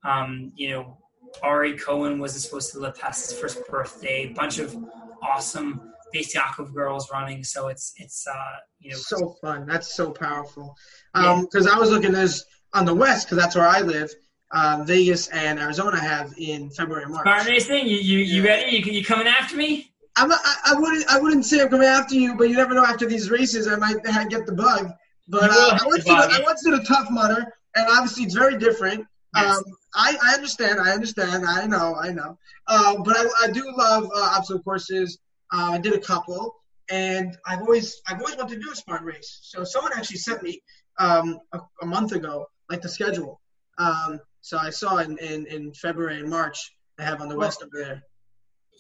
Um, you know, Ari Cohen wasn't supposed to live past his first birthday. A bunch of awesome Beis Yaakov girls running. So it's it's uh you know so fun. That's so powerful. Um, because I was looking there's on the west because that's where I live. Um, Vegas and Arizona have in February and March. Spartan racing, you you, you ready? You you coming after me? I'm, I, I wouldn't I wouldn't say I'm coming after you, but you never know. After these races, I might get the bug. But uh, I went to I the Tough Mudder, and obviously it's very different. Yes. Um, I, I understand, I understand, I know, I know. Uh, but I, I do love uh, obstacle courses. Uh, I did a couple, and I've always I've always wanted to do a Spartan race. So someone actually sent me um, a, a month ago like the schedule. Um, so I saw in, in, in February and March they have on the well, west over there.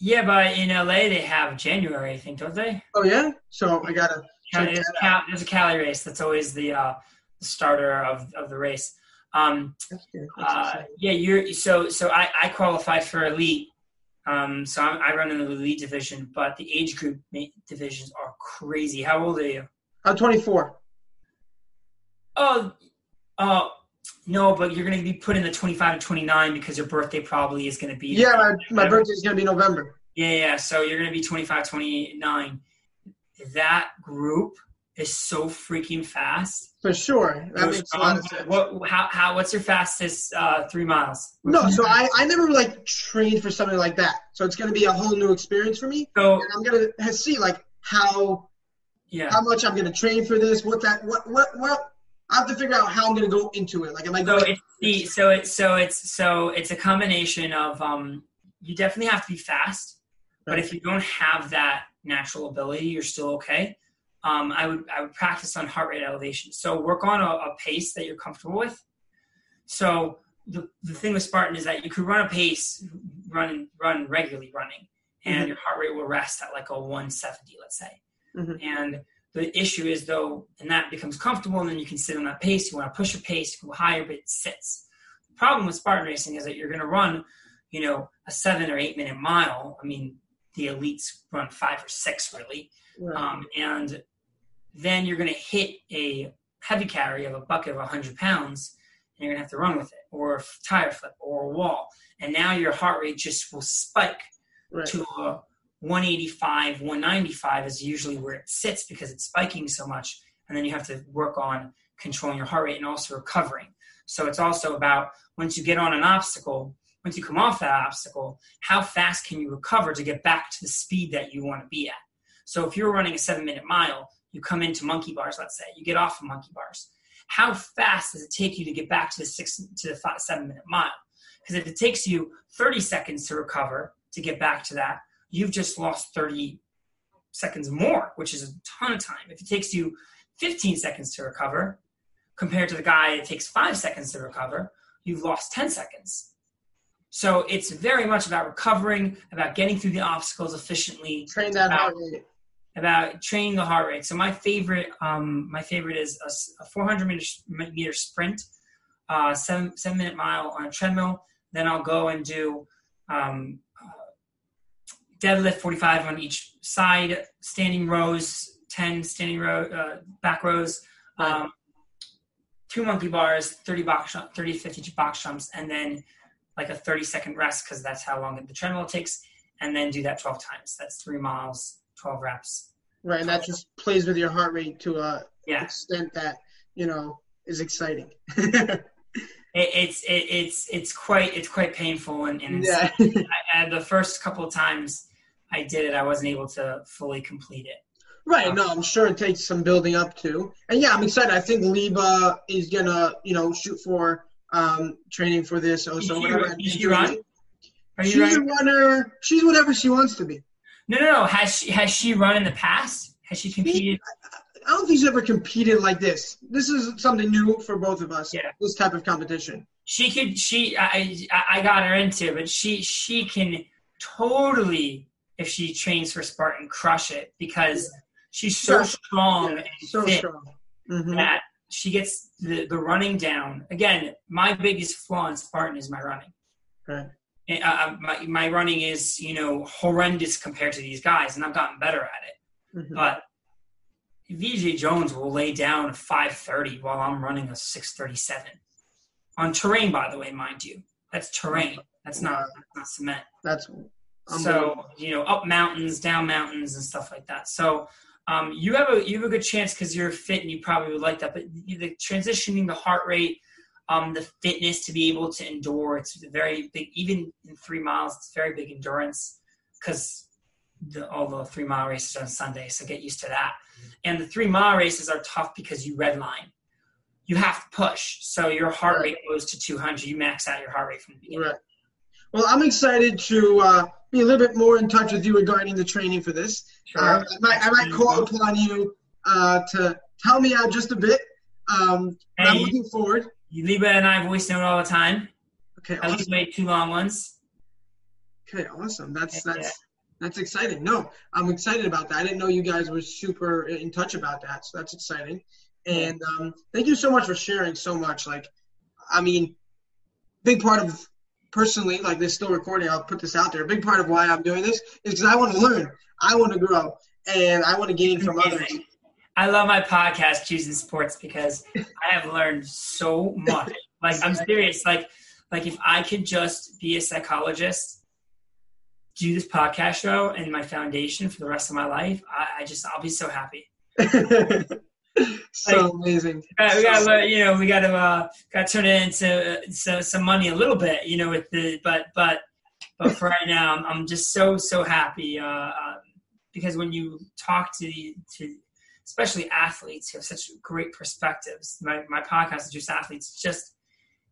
Yeah, but in LA they have January, I think, don't they? Oh yeah. So I gotta. There's a, Cal, there's a Cali race that's always the uh, starter of, of the race. Um, uh, yeah, you're so so. I, I qualify for elite, um, so I'm, i run in the elite division, but the age group divisions are crazy. How old are you? I'm 24. Oh, oh, no, but you're going to be put in the 25 to 29 because your birthday probably is going to be. Yeah, my, my birthday is going to be November. Yeah, yeah. So you're going to be 25, 29. That group is so freaking fast. For sure. That makes a lot of sense. What, how, how, what's your fastest uh, three miles? No, so I, I never like trained for something like that. So it's going to be a whole new experience for me. So I'm going to see like how, yeah. how much I'm going to train for this, what that, what, what, what, I have to figure out how I'm going to go into it. Like, am I going? So it's the, so it's so it's so it's a combination of um. You definitely have to be fast, but if you don't have that natural ability, you're still okay. Um, I would I would practice on heart rate elevation. So work on a, a pace that you're comfortable with. So the, the thing with Spartan is that you could run a pace, run run regularly running, and mm-hmm. your heart rate will rest at like a 170, let's say. Mm-hmm. And the issue is though, and that becomes comfortable, and then you can sit on that pace. You want to push your pace, go higher, but it sits. The problem with Spartan racing is that you're going to run, you know, a seven or eight minute mile. I mean, the elites run five or six really, right. um, and then you're going to hit a heavy carry of a bucket of 100 pounds, and you're going to have to run with it, or a tire flip, or a wall, and now your heart rate just will spike right. to a 185, 195 is usually where it sits because it's spiking so much. And then you have to work on controlling your heart rate and also recovering. So it's also about once you get on an obstacle, once you come off that obstacle, how fast can you recover to get back to the speed that you want to be at? So if you're running a seven minute mile, you come into monkey bars, let's say, you get off of monkey bars. How fast does it take you to get back to the six to the five, seven minute mile? Because if it takes you 30 seconds to recover to get back to that, you've just lost 30 seconds more, which is a ton of time. If it takes you 15 seconds to recover, compared to the guy it takes five seconds to recover, you've lost 10 seconds. So it's very much about recovering, about getting through the obstacles efficiently. Train that about, heart rate. About training the heart rate. So my favorite, um, my favorite is a, a 400 meter, meter sprint, uh, seven seven minute mile on a treadmill. Then I'll go and do um, deadlift 45 on each side, standing rows, 10 standing row, uh, back rows, um, two monkey bars, 30 box, 30 50 box jumps, and then like a 30 second rest because that's how long the treadmill takes, and then do that 12 times. That's three miles, 12 reps. Right, and that just plays with your heart rate to a Yeah. extent that you know is exciting. It, it's it, it's it's quite it's quite painful and, and yeah. I, I, the first couple of times I did it, I wasn't able to fully complete it. Right. No, I'm sure it takes some building up to. And yeah, I'm excited. I think Liba is gonna, you know, shoot for um, training for this. She- whatever. is she run? Are you She's right? a runner. She's whatever she wants to be. No, no, no. Has she has she run in the past? Has she competed? I don't think she's ever competed like this. This is something new for both of us. Yeah. This type of competition. She could. She I I I got her into, it, but she she can totally if she trains for Spartan crush it because she's so strong Yeah, and so fit strong. hmm that she gets the the running down. Again, my biggest flaw in Spartan is my running. Right. And, uh, my my running is you know horrendous compared to these guys, and I've gotten better at it. Mhm. But Veejay Jones will lay down a 530 while I'm running a 637 on terrain, by the way, mind you. That's terrain. That's not, that's not cement. That's So you know, up mountains, down mountains, and stuff like that. So um, you have a you have a good chance because you're fit and you probably would like that. But the transitioning, the heart rate, um, the fitness to be able to endure, it's very big. Even in three miles, it's very big endurance because the, all the three mile races are on Sunday. So get used to that. And the three mile races are tough because you redline. You have to push, so your heart Right. rate goes to 200. You max out your heart rate from the beginning. Right. Well, I'm excited to uh, be a little bit more in touch with you regarding the training for this. Sure. Uh, I might, I might call upon you uh, to tell me out just a bit. Um, and I'm looking forward. Liba and I voice note all the time. Okay, At least awesome. wait two long ones. Okay, awesome. That's Yeah. that's that's exciting. No, I'm excited about that. I didn't know you guys were super in touch about that, so that's exciting. And um, thank you so much for sharing so much. Like, I mean, big part of personally, like this still recording. I'll put this out there. A big part of why I'm doing this is because I want to learn. I want to grow, and I want to gain from others. I love my podcast, Choosing Sports, because I have learned so much. Like I'm serious. Like, like if I could just be a psychologist, do this podcast show and my foundation for the rest of my life, I, I just I'll be so happy. so amazing. We got to, you know, we got to, uh, got to turn it into uh, so, some money a little bit, you know, with the, but, but, but for right now, I'm, I'm just so, so happy, uh, uh, because when you talk to the, to, especially athletes who have such great perspectives, my, my podcast is just athletes, it's just,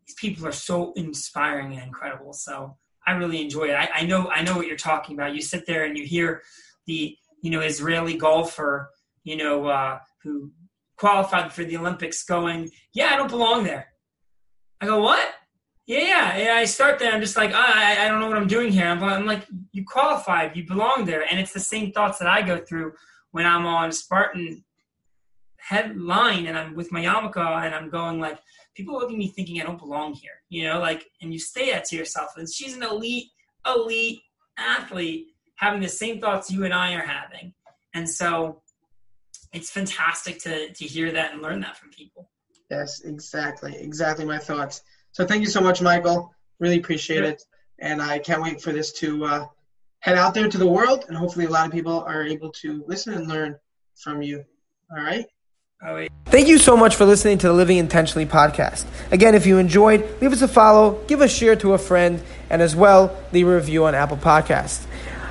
these people are so inspiring and incredible. So I really enjoy it. I, I know, I know what you're talking about. You sit there and you hear the, you know, Israeli golfer, you know, uh, who qualified for the Olympics going, yeah, I don't belong there. I go, what? Yeah, yeah. I start there. I'm just like, ah, I, I don't know what I'm doing here. I'm, I'm like, you qualified, you belong there. And it's the same thoughts that I go through when I'm on Spartan headline and I'm with my yarmulke and I'm going like, people look at me thinking I don't belong here, you know, like, and you say that to yourself. And she's an elite, elite athlete having the same thoughts you and I are having. And so it's fantastic to, to hear that and learn that from people. Yes, exactly, exactly my thoughts. So thank you so much, Michael. Really appreciate Yeah. it, and I can't wait for this to uh, head out there to the world, and hopefully a lot of people are able to listen and learn from you. All right. Thank you so much for listening to the Living Intentionally podcast. Again, if you enjoyed, leave us a follow, give a share to a friend, and as well, leave a review on Apple Podcasts.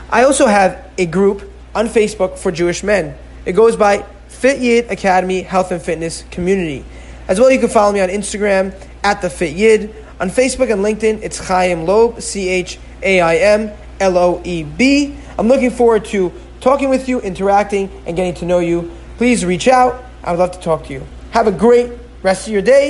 I also have a group on Facebook for Jewish men. It goes by Fit Yid Academy Health and Fitness Community. As well, you can follow me on Instagram at the Fit Yid. On Facebook and LinkedIn, it's Chaim Loeb, C H A I M L O E B. I'm looking forward to talking with you, interacting, and getting to know you. Please reach out. I would love to talk to you. Have a great rest of your day